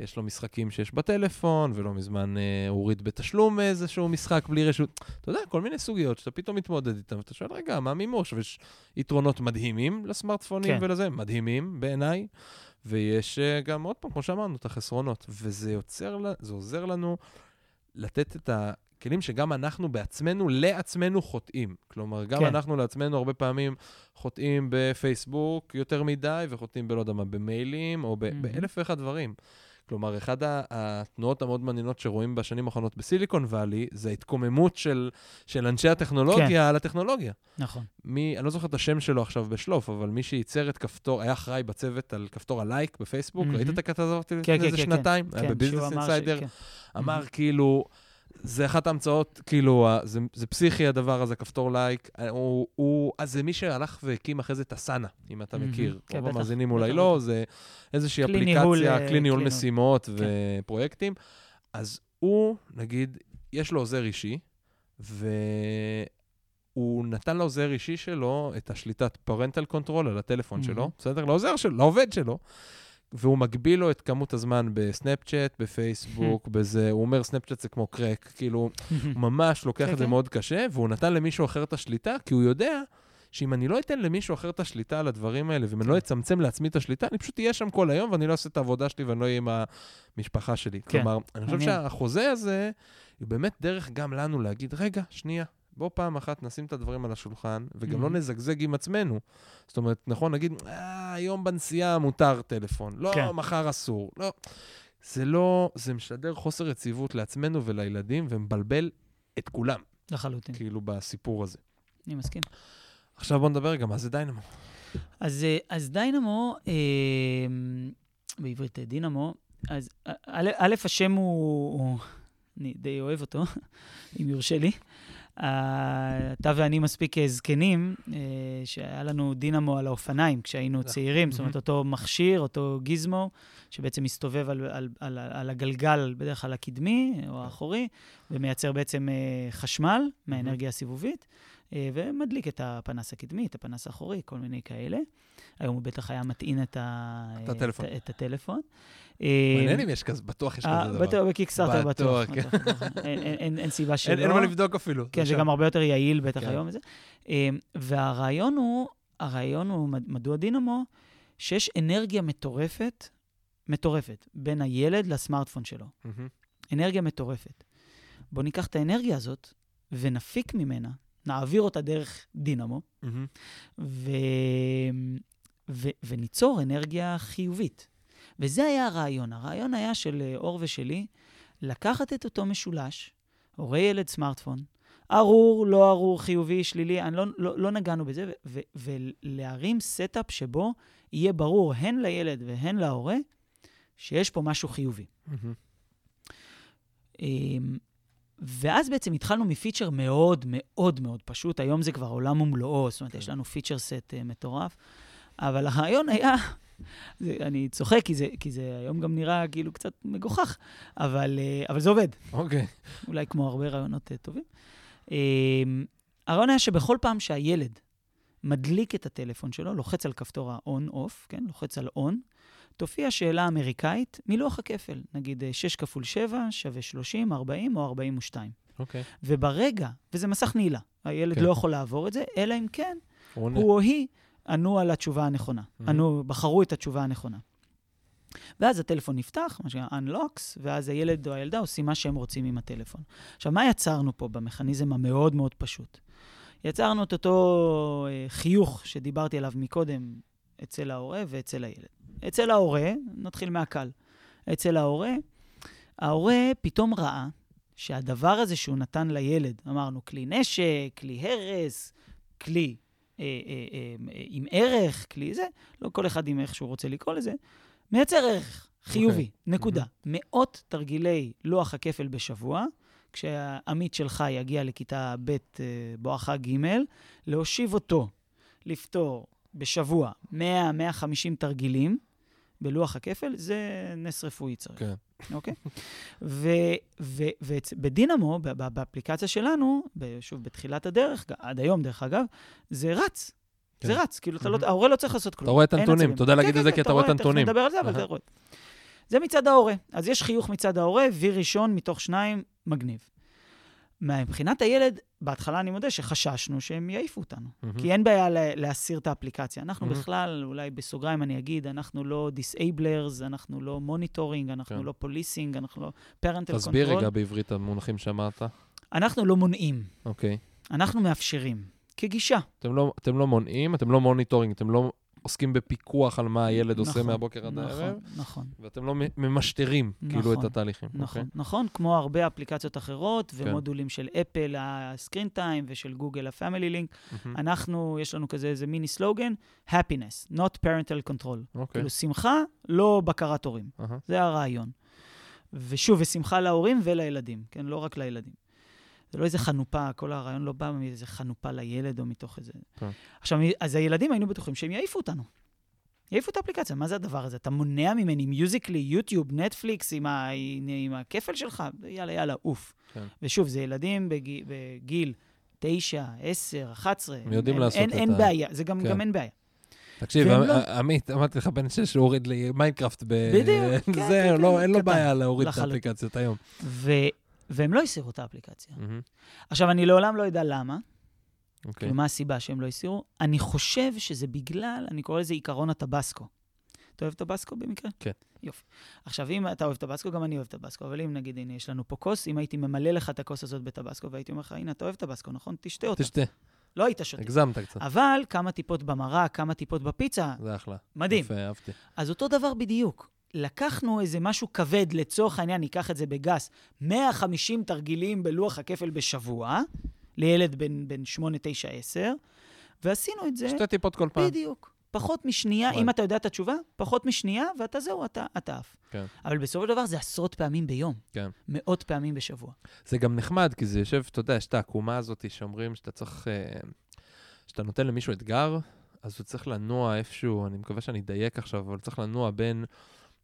ויש לו משחקים שיש בטלפון, ולא מזמן אה, הוריד בתשלום איזשהו משחק בלי רשות. אתה יודע, כל מיני סוגיות שאתה פתאום מתמודד איתן, ואתה שואל, רגע, מה מימוש? ויש יתרונות מדהימים לסמארטפונים כן. ולזה, מדהימים בעיניי, ויש אה, גם, עוד פעם, כמו שאמרנו, את החסרונות. וזה יוצר, זה עוזר לנו לתת את ה... כלים שגם אנחנו בעצמנו, לעצמנו חוטאים. כלומר, גם כן. אנחנו לעצמנו הרבה פעמים חוטאים בפייסבוק יותר מדי, וחוטאים בלא יודע מה, במיילים, או ב- מהמם. באלף ואחד דברים. כלומר, אחת התנועות המאוד מעניינות שרואים בשנים האחרונות בסיליקון וואלי, זה ההתקוממות של, של אנשי הטכנולוגיה כן. על הטכנולוגיה. נכון. מי, אני לא זוכר את השם שלו עכשיו בשלוף, אבל מי שייצר את כפתור, היה אחראי בצוות על כפתור הלייק בפייסבוק, מהמם. ראית את הכתבה הזאת כן, לפני כן, איזה כן, שנתיים? כן. היה כן, בביזנס אמר ש- אינסיידר. כן. אמר מהמם. כאילו, זה אחת ההמצאות, כאילו, זה, זה פסיכי הדבר הזה, כפתור like. אה, הוא, הוא, אז זה מי שהלך והקים אחרי זה את אסאנה, אם אתה. מכיר. כן, רוב בטח, המאזינים אולי לא. זה איזושהי כלי ניהול, אפליקציה, אה, כלי ניהול כלי ניהול. משימות כן. ופרויקטים. אז הוא, נגיד, יש לו עוזר אישי, והוא נתן לעוזר אישי שלו את השליטת parental control על הטלפון שלו, מהמם. בסדר? לעוזר שלו, לעובד שלו. והוא מגביל לו את כמות הזמן בסנאפצ'אט, בפייסבוק, בזה, הוא אומר סנאפצ'אט זה כמו קרק, כאילו, הוא ממש לוקח כן, את זה כן. מאוד קשה, והוא נתן למישהו אחר את השליטה, כי הוא יודע שאם אני לא אתן למישהו אחר את השליטה על הדברים האלה, ואם אני כן. לא אצמצם לעצמי את השליטה, אני פשוט אהיה שם כל היום, ואני לא אעשה את העבודה שלי ואני לא אהיה עם המשפחה שלי. כן, כלומר, אני חושב. שהחוזה הזה, הוא באמת דרך גם לנו להגיד, רגע, שנייה, בוא פעם אחת נשים את הדברים על השולחן, וגם לא Mhm. נזגזג עם עצמנו. זאת אומרת, נכון, נגיד, אה, היום בנסיעה מותר טלפון, לא, כן. מחר אסור, לא. זה לא, זה משדר חוסר יציבות לעצמנו ולילדים, ומבלבל את כולם, לחלוטין. כאילו, בסיפור הזה. אני מסכים. עכשיו בוא נדבר רגע, מה זה דיינמו? אז, אה, אז דיינמו, אה, בעברית אה, דינמו, אז אה, א', א', השם הוא, הוא, אני די אוהב אותו, אם יורשה לי. אתה ואני מספיק אה, זקנים, אה, שהיה לנו דינמו על האופניים כשהיינו נכון. צעירים, זאת אומרת. אותו מכשיר, אותו גיזמו, שבעצם מסתובב על, על, על, על הגלגל, בדרך כלל הקדמי או האחורי, ומייצר בעצם אה, חשמל מהאנרגיה הסיבובית. אה, ומדליק את הפנס הקדמי, את הפנס האחורי, כל מיני כאלה. היום הוא בטח היה מטעין את, ה... את הטלפון. את, את הטלפון. מעניין אם יש כזה, בטוח יש אה, כזה דבר. בטוח, בקיקסטארטר בטוח. בטוח, כן. אין- סיבה שלא. אין מה לבדוק אפילו. כן, זה. גם הרבה יותר יעיל בטח כן. היום. אה, והרעיון הוא, הרעיון הוא, מד- מדוע דינמו? שיש אנרגיה מטורפת, מטורפת, בין הילד לסמארטפון שלו. אנרגיה מטורפת. בואו ניקח את האנרגיה הזאת ונפיק ממנה, נעביר אותה דרך דינמו, מהמם. ו... ו... וניצור אנרגיה חיובית. וזה היה הרעיון. הרעיון היה של אה, אור ושלי, לקחת את אותו משולש, הורה ילד סמארטפון, ארור, לא ארור, חיובי, שלילי, אני לא, לא, לא נגענו בזה, ו- ו- ולהרים stuff שבו יהיה ברור הן לילד והן להורה שיש פה משהו חיובי. מהמם. ואז בעצם התחלנו מפיצ'ר מאוד מאוד מאוד פשוט, היום זה כבר עולם ומלואו, זאת אומרת, כן. יש לנו feature set uh, מטורף, אבל הרעיון היה, זה, אני צוחק, כי זה, כי זה היום גם נראה כאילו קצת מגוחך, אבל, uh, אבל זה עובד, אוקיי. אולי כמו הרבה רעיונות uh, טובים. Um, הרעיון היה שבכל פעם שהילד מדליק את הטלפון שלו, לוחץ על כפתור ה-on-off, כן? לוחץ על on, תופיע שאלה אמריקאית מלוח הכפל, נגיד אה, 6 כפול 7 שווה 30, 40 או 42. אוקיי. וברגע, וזה מסך נעילה, הילד כן. לא יכול לעבור את זה, אלא אם כן עונה. הוא או היא ענו על התשובה הנכונה, Mhm. ענו, בחרו את התשובה הנכונה. ואז הטלפון נפתח, מה שנקרא unlocks, ואז הילד או הילדה עושים מה שהם רוצים עם הטלפון. עכשיו, מה יצרנו פה במכניזם המאוד מאוד פשוט? יצרנו את אותו אה, חיוך שדיברתי עליו מקודם אצל ההורה ואצל הילד. אצל ההורה, נתחיל מהקל. אצל ההורה, ההורה פתאום ראה שהדבר הזה שהוא נתן לילד, אמרנו, כלי נשק, כלי הרס, כלי אה, אה, אה, עם ערך, כלי זה, לא כל אחד עם איך שהוא רוצה לקרוא לזה, מייצר ערך חיובי, okay. נקודה. Mm-hmm. מאות תרגילי לוח הכפל בשבוע, כשהעמית שלך יגיע לכיתה ב' אה, בואכה ג', להושיב אותו לפתור בשבוע 100-150 תרגילים בלוח הכפל, זה נס רפואי צריך. כן. אוקיי? ובדינמו, באפליקציה שלנו, שוב, בתחילת הדרך, עד היום, דרך אגב, זה רץ. כן. זה רץ, כאילו, אתה לא-. ההורה לא צריך לעשות כלום. אתה רואה את הנתונים. תודה כן, להגיד את זה, כי אתה רואה את הנתונים. נדבר על זה, אבל. אתה רואה. זה מצד ההורה. אז יש חיוך מצד ההורה, וי ראשון מתוך שניים, מגניב. מבחינת הילד, בהתחלה אני מודה שחששנו שהם יעיפו אותנו. מהמם. כי אין בעיה לה- להסיר את האפליקציה. אנחנו מהמם. בכלל, אולי בסוגריים אני אגיד, אנחנו לא disablers, אנחנו לא monitoring, אנחנו כן. לא policing, אנחנו לא parental control. תסביר רגע בעברית המונחים שאמרת. אנחנו לא מונעים, אוקיי. אנחנו מאפשרים, כגישה. אתם לא, אתם לא מונעים, אתם לא monitoring, אתם לא עוסקים בפיקוח על מה הילד עושה נכון, מהבוקר עד נכון, הערב, נכון. ואתם לא ממשטרים, כאילו, את נכון, התהליכים. נכון, אוקיי? נכון, כמו הרבה אפליקציות אחרות, כן. ומודולים של אפל, ה screen time, ושל גוגל, ה family link. מהמם. אנחנו, יש לנו כזה איזה מיני סלוגן, happiness, not parental control. אוקיי. כאילו, שמחה, לא בקרת הורים. אהה. זה הרעיון. ושוב, ושמחה להורים ולילדים, כן? לא רק לילדים. זה לא איזה חנופה, כל הרעיון לא בא מאיזה חנופה לילד או מתוך איזה... כן. עכשיו, אז הילדים היינו בטוחים שהם יעיפו אותנו. יעיפו את האפליקציה, מה זה הדבר הזה? אתה מונע ממני מיוזיקלי, יוטיוב, נטפליקס, עם, ה... עם הכפל שלך? יאללה, יאללה, עוף. כן. ושוב, זה ילדים בגיל, בגיל 9, 10, 11. הם יודעים אין, לעשות אין, את אין ה- בעיה, זה גם, כן. גם אין בעיה. תקשיב, עמ- לא- עמית, אמרתי לך בן שש שהוריד לי מיינקראפט ב... בדיוק, כן, זה, כן, לא, כן, אין לו קטן. בעיה להוריד את לחלוטין. האפליקציות היום. והם לא הסירו את האפליקציה. מהמם. עכשיו, אני לעולם לא אדע למה, אוקיי. כאילו, מה הסיבה שהם לא הסירו. אני חושב שזה בגלל, אני קורא לזה עיקרון הטבסקו. אתה אוהב טבסקו במקרה? כן. יופי. עכשיו, אם אתה אוהב טבסקו, גם אני אוהב טבסקו, אבל אם נגיד, הנה, יש לנו פה כוס, אם הייתי ממלא לך את הכוס הזאת בטבסקו, והייתי אומר לך, הנה, אתה אוהב טבסקו, נכון? תשתה אותה. תשתה, לא היית שותה. הגזמת קצת. אבל כמה טיפות במרק, כמה טיפות בפיצה, זה אחלה. מדהים. יפה, אהבתי. אז אותו דבר בדיוק. לקחנו איזה משהו כבד, לצורך העניין, ניקח את זה בגס, 150 תרגילים בלוח הכפל בשבוע, לילד בן, בן 8, 9, 10, ועשינו את זה שתי טיפות כל פעם. בדיוק. פחות משנייה, וואי. אם אתה יודע את התשובה, פחות משנייה, ואתה זהו, אתה, אתה עף. כן. אבל בסופו של דבר זה עשרות פעמים ביום. כן. מאות פעמים בשבוע. זה גם נחמד, כי זה יושב, אתה יודע, יש את העקומה הזאת שאומרים שאתה צריך... אה, שאתה נותן למישהו אתגר, אז הוא צריך לנוע איפשהו, אני מקווה שאני אדייק עכשיו, אבל צריך לנוע בין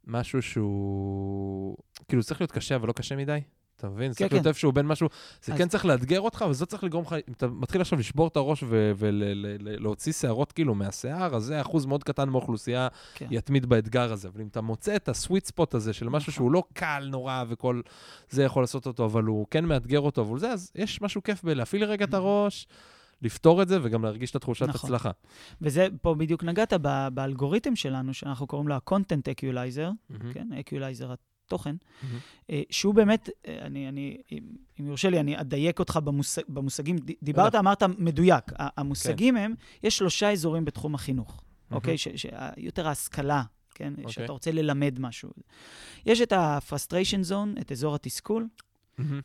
משהו שהוא... כאילו, צריך להיות קשה, אבל לא קשה מדי. אתה מבין? כן, צריך להיות כן. איפשהו בין משהו... זה אז- כן צריך לאתגר אותך, אבל זה צריך לגרום לך... אם אתה מתחיל עכשיו לשבור את הראש ולהוציא שערות כאילו מהשיער, אז זה אחוז מאוד קטן מהאוכלוסייה כן. יתמיד באתגר הזה. אבל אם אתה מוצא את הסוויט ספוט הזה של משהו נכון. שהוא לא קל נורא וכל זה יכול לעשות אותו, אבל הוא כן מאתגר אותו, אבל זה, אז יש משהו כיף בלהפעיל רגע את הראש, לפתור את זה וגם להרגיש את התחושת נכון. הצלחה. וזה, פה בדיוק נגעת ב- באלגוריתם שלנו, שאנחנו קוראים לו ה-content equalizer, מהמם, כן, equalizer התוכן. אה, שהוא באמת, אה, אני, אני, אם אם יורשה לי, אני אדייק אותך במושג, במושגים. דיברת, אמרת מדויק. המושגים הם, יש שלושה אזורים בתחום החינוך, אוקיי? ש- ש- יותר ההשכלה, כן? אוקיי. שאתה רוצה ללמד משהו. יש את ה-frustration zone, את אזור התסכול.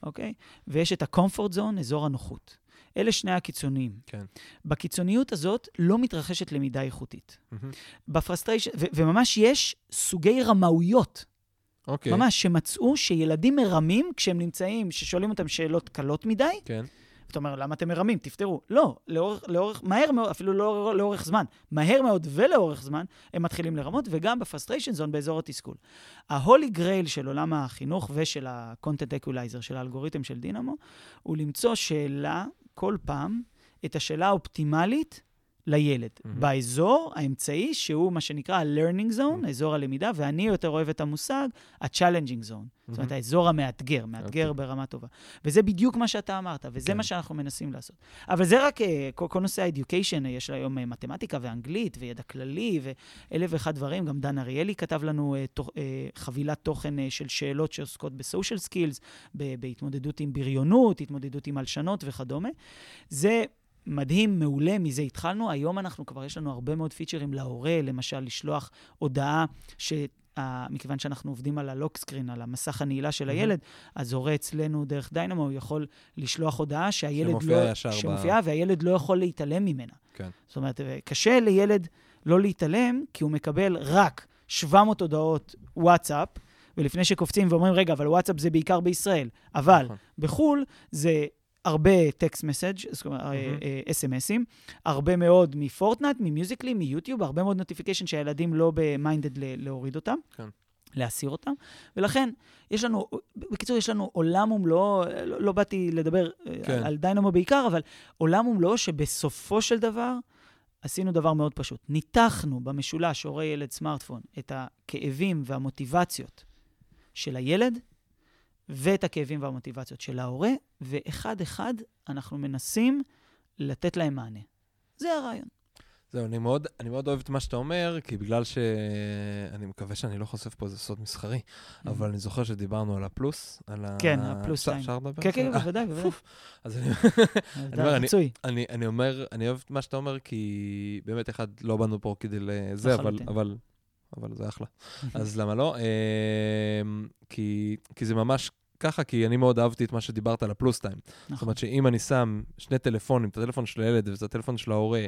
אוקיי? ויש את ה-comfort zone, אזור הנוחות. אלה שני הקיצוניים. כן. בקיצוניות הזאת לא מתרחשת למידה איכותית. מהמם. ב frustration, ו- וממש יש סוגי רמאויות, אוקיי. ממש, שמצאו שילדים מרמים כשהם נמצאים, ששואלים אותם שאלות קלות מדי, כן. אתה אומר, למה אתם מרמים? תפתרו. לא, לאורך, לאורך, מהר מאוד, אפילו לא לאורך זמן, מהר מאוד ולאורך זמן, הם מתחילים לרמות, וגם ב frustration zone באזור התסכול. ה holy grail של עולם החינוך ושל ה-content equalizer, של האלגוריתם של דינמו, הוא למצוא שאלה, כל פעם, את השאלה האופטימלית לילד. מהמם. באזור האמצעי, שהוא מה שנקרא ה-learning zone, אזור הלמידה, ואני יותר אוהב את המושג ה-challenging zone. זאת אומרת. האזור המאתגר, מאתגר אוקיי. ברמה טובה. וזה בדיוק מה שאתה אמרת, וזה כן. מה שאנחנו מנסים לעשות. אבל זה רק, אה, כל, כל נושא ה-education, אה, יש היום אה, מתמטיקה ואנגלית וידע כללי ואלף ואחד דברים. גם דן אריאלי כתב לנו אה, תוך, אה, חבילת תוכן אה, של שאלות שעוסקות ב social skills, בהתמודדות עם בריונות, התמודדות עם הלשנות וכדומה. זה מדהים, מעולה, מזה התחלנו. היום אנחנו כבר, יש לנו הרבה מאוד פיצ'רים להורה, למשל, לשלוח הודעה ש... ה- מכיוון שאנחנו עובדים על ה lock screen, על המסך הנעילה של מהמם. הילד, אז הורה אצלנו דרך Dynamo, הוא יכול לשלוח הודעה שהילד שמופיעה לא... ישר ב- שמופיעה, והילד לא יכול להתעלם ממנה. כן. זאת אומרת, קשה לילד לא להתעלם, כי הוא מקבל רק 700 הודעות וואטסאפ, ולפני שקופצים ואומרים, רגע, אבל וואטסאפ זה בעיקר בישראל. אבל נכון. בחו"ל זה הרבה text message, זאת אומרת. אס.אם.אסים, הרבה מאוד מ Fortnite, מ Musical.ly, מ YouTube, הרבה מאוד notification שהילדים לא ב minded להוריד אותם. כן. להסיר אותם, ולכן יש לנו, בקיצור, יש לנו עולם ומלואו, לא, לא באתי לדבר כן. כן. על, על דיינמו בעיקר, אבל עולם ומלואו שבסופו של דבר עשינו דבר מאוד פשוט. ניתחנו במשולש הורה ילד סמארטפון את הכאבים והמוטיבציות של הילד ואת הכאבים והמוטיבציות של ההורה, ואחד-אחד אנחנו מנסים לתת להם מענה. זה הרעיון. זהו, אני מאוד, אני מאוד אוהב את מה שאתה אומר, כי בגלל ש... אני מקווה שאני לא חוסף פה איזה סוד מסחרי, אבל אני זוכר שדיברנו על הפלוס, על ה... כן, הפלוס טיים. אפשר לדבר? כן, כן, אה, בוודאי, בוודאי. אז אני אומר, אני-. אני, אני אומר, אני אוהב את מה שאתה אומר, כי באמת, אחד, לא באנו פה כדי לזה, אבל, לחלוטין. אבל, אבל זה אחלה. אז למה לא? אמ, כי, כי זה ממש ככה, כי אני מאוד אהבתי את מה שדיברת על הפלוס טיים. זאת נכון. אומרת שאם אני שם שני טלפונים, את הטלפון של הילד ואת הטלפון של ההורה,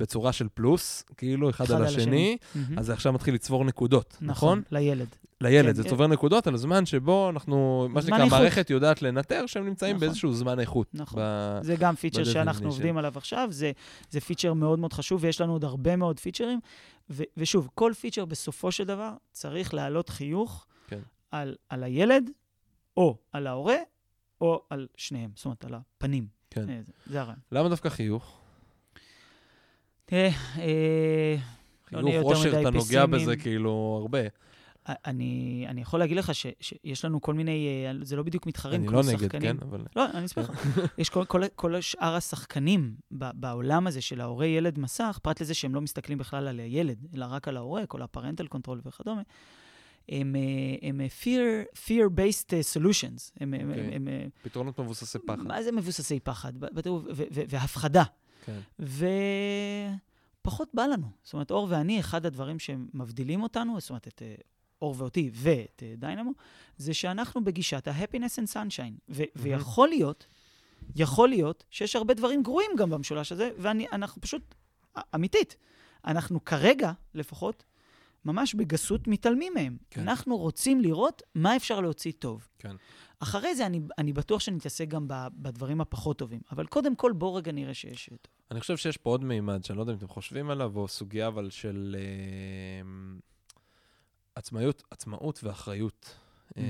בצורה של פלוס, כאילו, אחד על השני, מהמם. אז זה עכשיו מתחיל לצבור נקודות, נכון? לילד. לילד, כן, זה כן. צובר נקודות על הזמן שבו אנחנו, מה זמן שנקרא. המערכת יודעת לנטר שהם נמצאים נכון. באיזשהו זמן איכות. נכון. ב- זה גם פיצ'ר. שאנחנו עובדים עליו עכשיו, זה, זה פיצ'ר מאוד מאוד חשוב, ויש לנו עוד הרבה מאוד פיצ'רים. ו, ושוב, כל פיצ'ר בסופו של דבר צריך להעלות חיוך כן. על, על הילד, או על ההורה, או על שניהם, זאת אומרת, על הפנים. כן. אה, זה, זה הרעיון. למה דווקא חיוך? תראה, אה, לא חיוך, יותר אושר, מדי אתה נוגע פסימיים. בזה כאילו הרבה. אני, אני יכול להגיד לך ש, שיש לנו כל מיני, אה, זה לא בדיוק מתחרים, אני כמו לא נגד, שחקנים. כן? אבל... לא, אני אספר לך. יש כל, כל, כל שאר השחקנים ב- בעולם הזה של ההורה ילד מסך, פרט לזה שהם לא מסתכלים בכלל על הילד, אלא רק על ההורה, כל ה parental control וכדומה, הם, אה, הם אה, fear, fear-based solutions. הם, הם, אוקיי. הם, הם, פתרונות מבוססי פחד. מה זה מבוססי פחד? בטירוף, ו- ו- והפחדה. כן. ופחות בא לנו. זאת אומרת, אור ואני, אחד הדברים שמבדילים אותנו, זאת אומרת, את אור ואותי ואת אה, דיינמו, זה שאנחנו בגישת ה-happiness and sunshine. ו- ויכול להיות, יכול להיות שיש הרבה דברים גרועים גם במשולש הזה, ואנחנו פשוט, א- אמיתית, אנחנו כרגע, לפחות, ממש בגסות מתעלמים מהם. כן. אנחנו רוצים לראות מה אפשר להוציא טוב. כן. אחרי זה אני, אני בטוח שנתעסק גם ב- בדברים הפחות טובים. אבל קודם כל, בואו רגע נראה שיש טוב. אני חושב שיש פה עוד מימד, שאני לא יודע אם אתם חושבים עליו, או סוגיה אבל של אה, עצמאות, עצמאות ואחריות. Mhm. אה,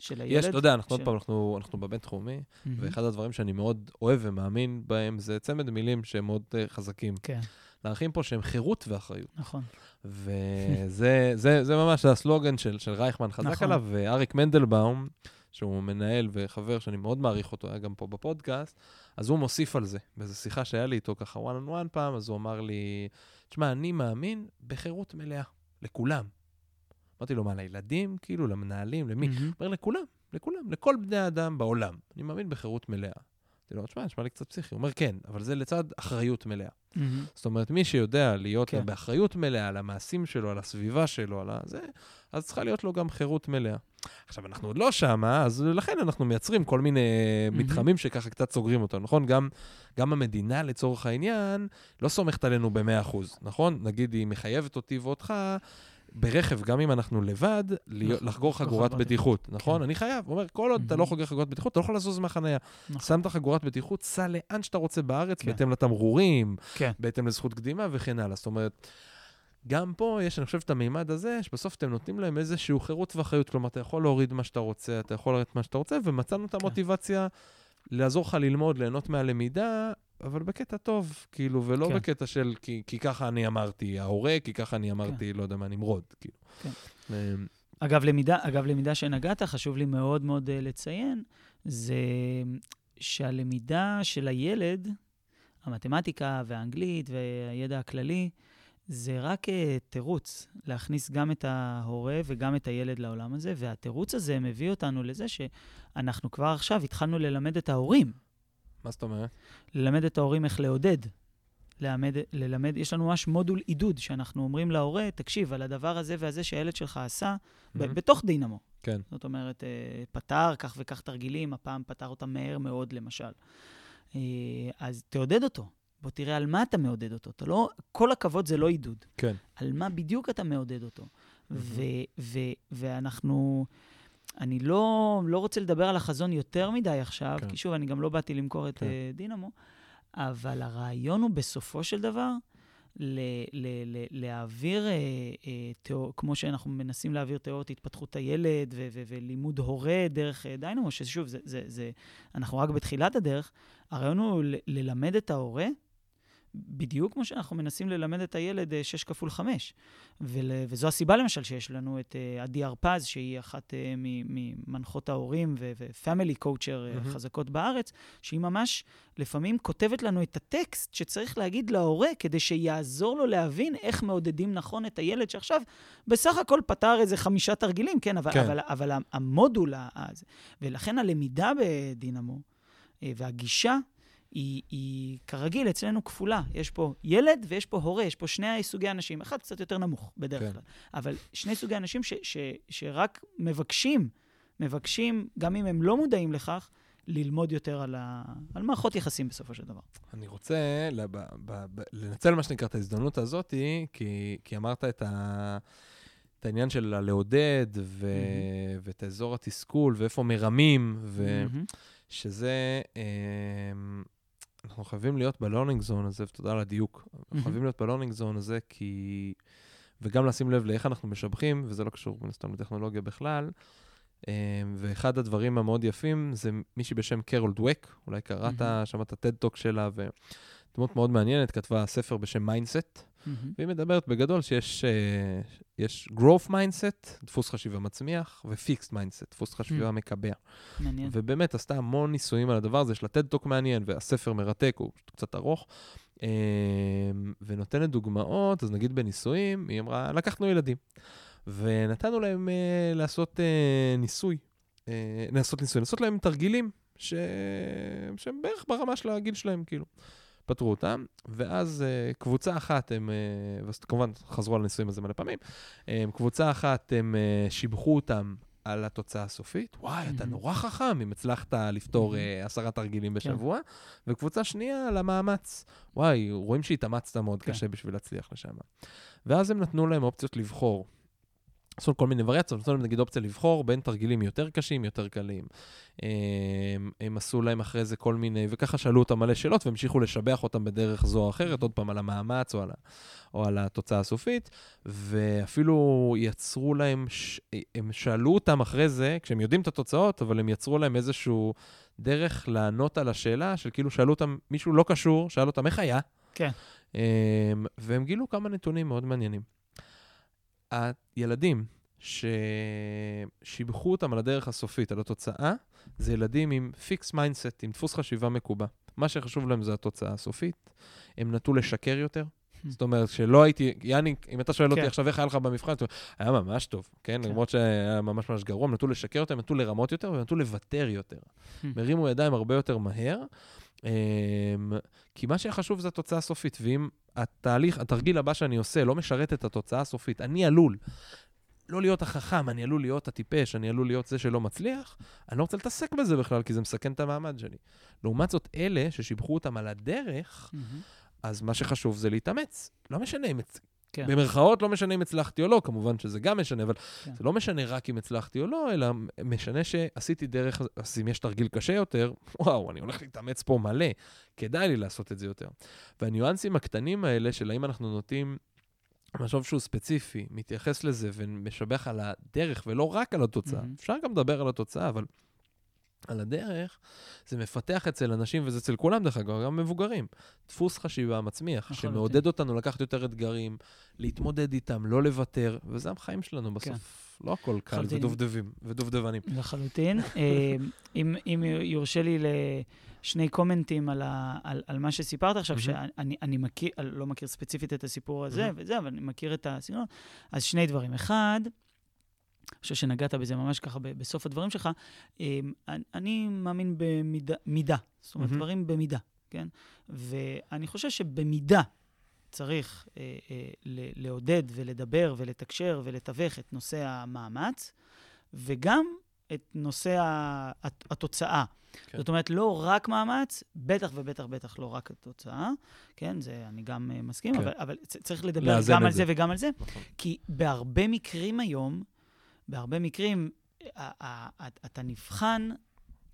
של הילד. יש, אתה יודע, אנחנו עוד פעם, אנחנו אנחנו בבינתחומי, מהמם. ואחד הדברים שאני מאוד אוהב ומאמין בהם זה צמד מילים שהם מאוד אה, חזקים. כן, לערכים פה שהם חירות ואחריות. נכון. וזה זה, זה ממש הסלוגן של, של רייכמן חזק נכון. עליו, ואריק מנדלבאום, שהוא מנהל וחבר שאני מאוד מעריך אותו, היה גם פה בפודקאסט, אז הוא מוסיף על זה. באיזו שיחה שהיה לי איתו ככה one on one פעם, אז הוא אמר לי, תשמע, אני מאמין בחירות מלאה, לכולם. אמרתי לו, מה, לילדים? כאילו, למנהלים, למי? הוא. אומר, לכולם, לכולם, לכל בני האדם בעולם. אני מאמין בחירות מלאה. אמרתי לו, תשמע, נשמע לי קצת פסיכי. הוא אומר, כן, אבל זה לצד אחריות מלאה. זאת אומרת, מי שיודע להיות כן. באחריות מלאה על המעשים שלו, על הסביבה שלו, על הזה, אז צריכה להיות לו גם חירות מלאה. עכשיו, אנחנו עוד לא שמה, אז לכן אנחנו מייצרים כל מיני מהמם. מתחמים שככה קצת סוגרים אותנו, נכון? גם, גם המדינה, לצורך העניין, לא סומכת עלינו ב-100%, נכון? נגיד, היא מחייבת אותי ואותך, ברכב, גם אם אנחנו לבד, נכון, לחגור לחגור חגורת בטיחות, נכון? כן. אני חייב. הוא אומר, כל עוד אתה לא מהמם. חוגר חגורת בטיחות, אתה לא יכול לזוז מהחנייה. נכון. שם את החגורת בטיחות, סע לאן שאתה רוצה בארץ, כן. בהתאם לתמרורים, כן. בהתאם לזכות קדימה וכן הלאה. זאת אומרת, גם פה יש, אני חושב, את המימד הזה, שבסוף אתם נותנים להם איזשהו חירות ואחריות. כלומר, אתה יכול להוריד מה שאתה רוצה, אתה יכול לרדת מה שאתה רוצה, ומצאנו את המוטיבציה לעזור לך ללמוד, ליהנות מהלמידה, אבל בקטע טוב, כאילו, ולא כן. בקטע של כי, כי ככה אני אמרתי ההורה, כי ככה אני אמרתי, לא יודע מה, נמרוד, כאילו. כן. אמ, אגב, למידה, אגב, למידה שנגעת, חשוב לי מאוד מאוד uh, לציין, זה שהלמידה של הילד, המתמטיקה והאנגלית והידע הכללי, זה רק uh, תירוץ להכניס גם את ההורה וגם את הילד לעולם הזה, והתירוץ הזה מביא אותנו לזה שאנחנו כבר עכשיו התחלנו ללמד את ההורים, מה זאת אומרת? ללמד את ההורים איך לעודד. ללמד, ללמד, יש לנו ממש מודול עידוד, שאנחנו אומרים להורה, תקשיב, על הדבר הזה והזה שהילד שלך עשה, ב- מהמם. בתוך דינמו. כן. זאת אומרת, אה, פתר כך וכך תרגילים, הפעם פתר אותם מהר מאוד, למשל. אה, אז תעודד אותו. בוא תראה על מה אתה מעודד אותו. אתה לא, כל הכבוד זה לא עידוד. כן. על מה בדיוק אתה מעודד אותו. מהמם. ו, ו, ואנחנו... אני לא, לא רוצה לדבר על החזון יותר מדי עכשיו, כן. כי שוב, אני גם לא באתי למכור את כן. אה, דינמו, אבל הרעיון הוא בסופו של דבר ל, ל, ל, להעביר, אה, אה, תיאור, כמו שאנחנו מנסים להעביר תיאוריות התפתחות הילד ו, ו, ולימוד הורה דרך אה, דיינמו, ששוב, זה, זה, זה, אנחנו רק בתחילת הדרך, הרעיון הוא ל, ללמד את ההורה בדיוק כמו שאנחנו מנסים ללמד את הילד 6 כפול 5. ול, וזו הסיבה, למשל, שיש לנו את uh, עדי הרפז, שהיא אחת uh, ממנחות ההורים ו-family coacher mm-hmm. חזקות בארץ, שהיא ממש לפעמים כותבת לנו את הטקסט שצריך להגיד להורה כדי שיעזור לו להבין איך מעודדים נכון את הילד שעכשיו בסך הכל פתר איזה חמישה תרגילים, כן, אבל, כן. אבל, אבל המודול, הזה, ולכן הלמידה בדינמו והגישה היא, היא כרגיל אצלנו כפולה. יש פה ילד ויש פה הורה, יש פה שני סוגי אנשים. אחד קצת יותר נמוך בדרך כן. כלל, אבל שני סוגי אנשים ש, ש, שרק מבקשים, מבקשים, גם אם הם לא מודעים לכך, ללמוד יותר על, ה... על מערכות יחסים בסופו של דבר. אני רוצה לב... ב... ב... לנצל מה שנקרא את ההזדמנות הזאת, כי, כי אמרת את, ה... את העניין של לעודד ו... mm-hmm. ואת אזור התסכול ואיפה מרמים, ושזה... mm-hmm. אנחנו חייבים להיות ב learning zone הזה, ותודה על הדיוק. אנחנו חייבים להיות ב learning zone הזה, כי... וגם לשים לב לאיך אנחנו משבחים, וזה לא קשור מן הסתם לטכנולוגיה בכלל. אמ, ואחד הדברים המאוד יפים זה מישהי בשם קרול דווק, אולי קראת, שמעת TED Talk שלה, ודמות מאוד מעניינת, כתבה ספר בשם Mindset. Mm-hmm. והיא מדברת בגדול שיש uh, יש growth mindset, דפוס חשיבה מצמיח, ו-fixed mindset, דפוס חשיבה mm-hmm. מקבע. מעניין. ובאמת עשתה המון ניסויים על הדבר הזה, יש לה TED Talk מעניין, והספר מרתק, הוא קצת ארוך. Uh, ונותנת דוגמאות, אז נגיד בניסויים, היא אמרה, לקחנו ילדים, ונתנו להם uh, לעשות uh, ניסוי, uh, לעשות ניסוי, לעשות להם תרגילים ש... שהם בערך ברמה של הגיל שלהם, כאילו. פתרו אותם, ואז uh, קבוצה אחת, הם, uh, כמובן חזרו על הניסויים הזה מלא פעמים, um, קבוצה אחת, הם uh, שיבחו אותם על התוצאה הסופית, וואי, אתה נורא חכם אם הצלחת לפתור uh, עשרה תרגילים כן. בשבוע, וקבוצה שנייה על המאמץ, וואי, רואים שהתאמצת מאוד כן. קשה בשביל להצליח לשם. ואז הם נתנו להם אופציות לבחור. עשו כל מיני וריאציות, נתנו להם נגיד אופציה לבחור בין תרגילים יותר קשים, יותר קלים. הם, הם עשו להם אחרי זה כל מיני, וככה שאלו אותם מלא שאלות והמשיכו לשבח אותם בדרך זו או אחרת, עוד פעם על המאמץ או על, ה, או על התוצאה הסופית, ואפילו יצרו להם, ש, הם שאלו אותם אחרי זה, כשהם יודעים את התוצאות, אבל הם יצרו להם איזשהו דרך לענות על השאלה, של כאילו שאלו אותם, מישהו לא קשור, שאל אותם איך היה. כן. והם גילו כמה נתונים מאוד מעניינים. הילדים ששיבחו אותם על הדרך הסופית, על התוצאה, זה ילדים עם fixed mindset, עם דפוס חשיבה מקובע. מה שחשוב להם זה התוצאה הסופית. הם נטו לשקר יותר. זאת אומרת, שלא הייתי, יאני, אם אתה שואל אותי כן. עכשיו איך היה לך במבחן, היה ממש טוב, כן? כן? למרות שהיה ממש ממש גרוע, הם נטו לשקר יותר, הם נטו לרמות יותר, והם נטו לוותר יותר. מרימו ידיים הרבה יותר מהר, כי מה שהיה חשוב זה התוצאה הסופית, ואם התהליך, התרגיל הבא שאני עושה לא משרת את התוצאה הסופית, אני עלול לא להיות החכם, אני עלול להיות הטיפש, אני עלול להיות זה שלא מצליח, אני לא רוצה להתעסק בזה בכלל, כי זה מסכן את המעמד שלי. לעומת זאת, אלה ששיבחו אותם על הדרך, אז מה שחשוב זה להתאמץ. לא משנה אם... כן. במרכאות לא משנה אם הצלחתי או לא, כמובן שזה גם משנה, אבל כן. זה לא משנה רק אם הצלחתי או לא, אלא משנה שעשיתי דרך, אז אם יש תרגיל קשה יותר, וואו, אני הולך להתאמץ פה מלא, כדאי לי לעשות את זה יותר. והניואנסים הקטנים האלה של האם אנחנו נוטים משוב שהוא ספציפי, מתייחס לזה ומשבח על הדרך ולא רק על התוצאה, mm-hmm. אפשר גם לדבר על התוצאה, אבל על הדרך, זה מפתח אצל אנשים, וזה אצל כולם דרך אגב, גם מבוגרים, דפוס חשיבה מצמיח, שמעודד אותנו לקחת יותר אתגרים, להתמודד איתם, לא לוותר, וזה החיים שלנו כן. בסוף. כן. לא הכל קל, ודובדבים, ודובדבנים. לחלוטין. אה, אם, אם יורשה לי לשני קומנטים על, ה, על, על מה שסיפרת עכשיו, שאני אני מכיר, לא מכיר ספציפית את הסיפור הזה וזה, אבל אני מכיר את הסגנון, אז שני דברים. אחד, חושב שנגעת בזה ממש ככה בסוף הדברים שלך. אמ, אני מאמין במידה, זאת אומרת, mm-hmm. דברים במידה, כן? ואני חושב שבמידה צריך אה, אה, לעודד ולדבר ולתקשר ולתווך את נושא המאמץ, וגם את נושא התוצאה. כן. זאת אומרת, לא רק מאמץ, בטח ובטח בטח לא רק התוצאה, כן? זה אני גם uh, מסכים, כן. אבל, אבל צריך לדבר גם על זה. זה וגם על זה, נכון. כי בהרבה מקרים היום, בהרבה מקרים, אתה נבחן...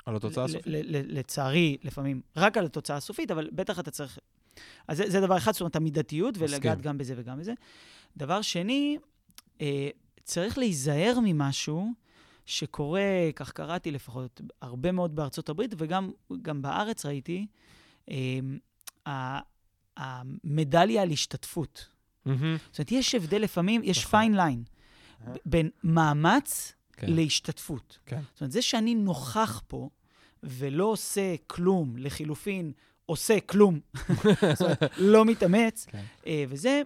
על התוצאה הסופית. לצערי, לפעמים, רק על התוצאה הסופית, אבל בטח אתה צריך... אז זה, זה דבר אחד, זאת אומרת, המידתיות, ולגעת גם בזה וגם בזה. דבר שני, אה, צריך להיזהר ממשהו שקורה, כך קראתי לפחות, הרבה מאוד בארצות הברית, וגם בארץ ראיתי, אה, המדליה על השתתפות. מהמם. זאת אומרת, יש הבדל לפעמים, יש נכון. פיין ליין בין מאמץ כן. להשתתפות. כן. זאת אומרת, זה שאני נוכח פה ולא עושה כלום, לחילופין, עושה כלום, זאת אומרת, לא מתאמץ, כן. אה, וזה,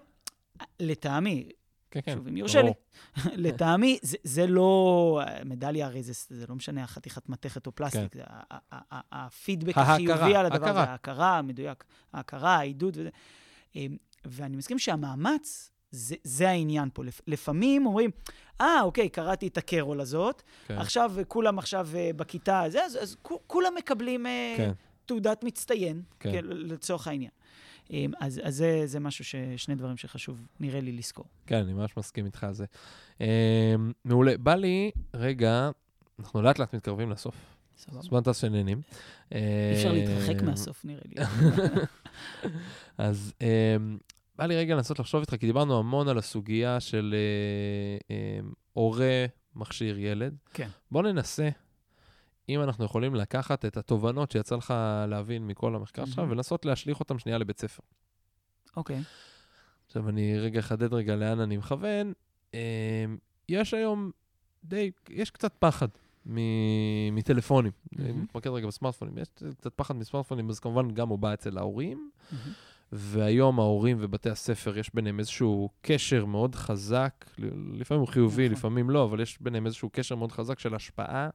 לטעמי, כן, כן. שוב, אם יורשה לי. לטעמי, זה, זה לא, מדליה הרי זה, זה לא משנה, חתיכת מתכת או פלסטיק, כן. זה ה- ה- ה- הפידבק החיובי על הדבר הזה, ההכרה. ההכרה, מדויק, ההכרה, העידוד וזה. אה, ואני מסכים שהמאמץ, זה, זה העניין פה. לפ- לפעמים אומרים, אה, אוקיי, קראתי את הקרול הזאת, כן. עכשיו אה, כולם עכשיו אה, בכיתה, זה, אז, אז כו- כולם מקבלים אה, כן. תעודת מצטיין, כן. כן. לצורך העניין. אה, אז, אז זה, זה משהו, ש, שני דברים שחשוב, נראה לי, לזכור. כן, אני ממש מסכים איתך על זה. אה, מעולה. בא לי, רגע, אנחנו לאט לאט מתקרבים לסוף. סבבה? זמן טס שנהנים. אי אפשר להתרחק מהסוף, נראה לי. אז בא לי רגע לנסות לחשוב איתך, כי דיברנו המון על הסוגיה של אה, אה, הורה מכשיר ילד. כן. בוא ננסה, אם אנחנו יכולים לקחת את התובנות שיצא לך להבין מכל המחקר שלך, מהמם. ולנסות להשליך אותם שנייה לבית ספר. אוקיי. עכשיו, אני רגע אחדד רגע לאן אני מכוון. אה, יש היום די, יש קצת פחד מ- מטלפונים. אני מהמם. מתמקד רגע בסמארטפונים. יש קצת פחד מסמארטפונים, אז כמובן גם הוא בא אצל ההורים. מהמם. והיום ההורים ובתי הספר, יש ביניהם איזשהו קשר מאוד חזק, לפעמים הוא חיובי, נכון. לפעמים לא, אבל יש ביניהם איזשהו קשר מאוד חזק של השפעה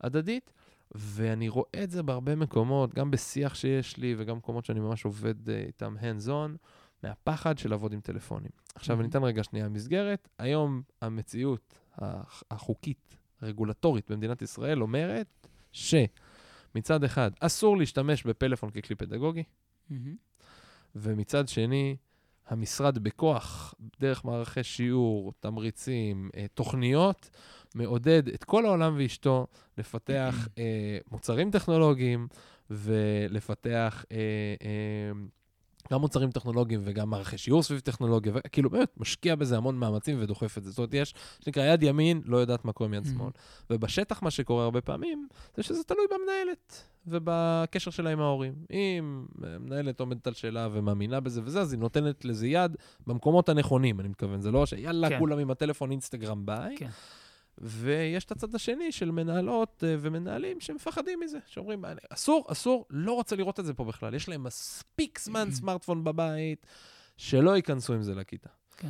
הדדית. ואני רואה את זה בהרבה מקומות, גם בשיח שיש לי וגם מקומות שאני ממש עובד אה, איתם hands on, מהפחד של לעבוד עם טלפונים. עכשיו, אני Mhm. אתן רגע שנייה מסגרת. היום המציאות הח- החוקית, הרגולטורית במדינת ישראל אומרת שמצד אחד, אסור להשתמש בפלאפון ככלי פדגוגי, מהמם. ומצד שני, המשרד בכוח, דרך מערכי שיעור, תמריצים, אה, תוכניות, מעודד את כל העולם ואשתו לפתח אה, מוצרים טכנולוגיים ולפתח אה, גם מוצרים טכנולוגיים וגם מערכי שיעור סביב טכנולוגיה, וכאילו באמת משקיע בזה המון מאמצים ודוחף את זה. זאת אומרת, יש, שנקרא, יד ימין לא יודעת מה קורה עם יד Mhm. שמאל. ובשטח מה שקורה הרבה פעמים, זה שזה תלוי במנהלת ובקשר שלה עם ההורים. אם המנהלת עומדת על שאלה ומאמינה בזה וזה, אז היא נותנת לזה יד במקומות הנכונים, אני מתכוון. זה לא שיאללה, כן. כולם עם הטלפון, אינסטגרם, ביי. כן. ויש את הצד השני של מנהלות אה, ומנהלים שמפחדים מזה, שאומרים, "אני- אסור, אסור, לא רוצה לראות את זה פה בכלל. יש להם מספיק זמן סמארטפון בבית, שלא ייכנסו עם זה לכיתה. כן.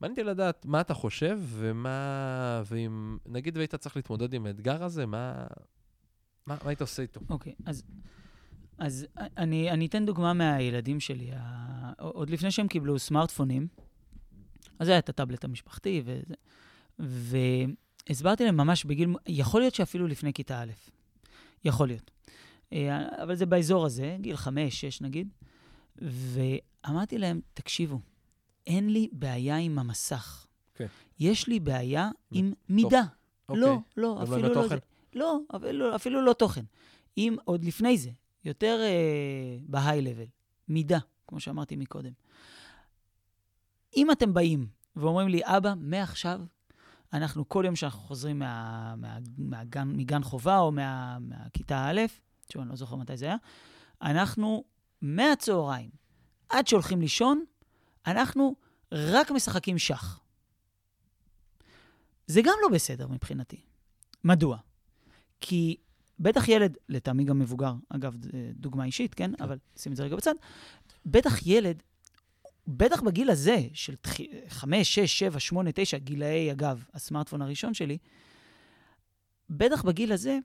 מעניין לדעת מה אתה חושב, ומה, ואם, נגיד והיית צריך להתמודד עם האתגר הזה, מה, מה, מה היית עושה איתו? אוקיי, אז, אז אני, אני אתן דוגמה מהילדים שלי. ה- עוד לפני שהם קיבלו סמארטפונים, אז היה את הטאבלט המשפחתי וזה, והסברתי להם ממש בגיל, יכול להיות שאפילו לפני כיתה א', יכול להיות. אה, אבל זה באזור הזה, גיל חמש, שש נגיד, ואמרתי להם, תקשיבו, אין לי בעיה עם המסך. אוקיי. יש לי בעיה עם מידה. לא, לא, לא אפילו לא? זה. לא, אפילו, אפילו לא תוכן. אם עוד לפני זה, יותר אה, בהיי-לבל, מידה, כמו שאמרתי מקודם. אם אתם באים ואומרים לי, אבא, מעכשיו, אנחנו כל יום שאנחנו חוזרים מה, מה, מהגן, מגן חובה או מה, מהכיתה א', שוב, אני לא זוכר מתי זה היה, אנחנו מהצהריים עד שהולכים לישון, אנחנו רק משחקים שח. זה גם לא בסדר מבחינתי. מדוע? כי בטח ילד, לטעמי גם מבוגר, אגב, דוגמה אישית, כן? כן. אבל שים את זה רגע בצד. בטח ילד, בטח בגיל הזה, של 5, 6, 7, 8, 9, גילאי, אגב, הסמארטפון הראשון שלי, בטח בגיל הזה,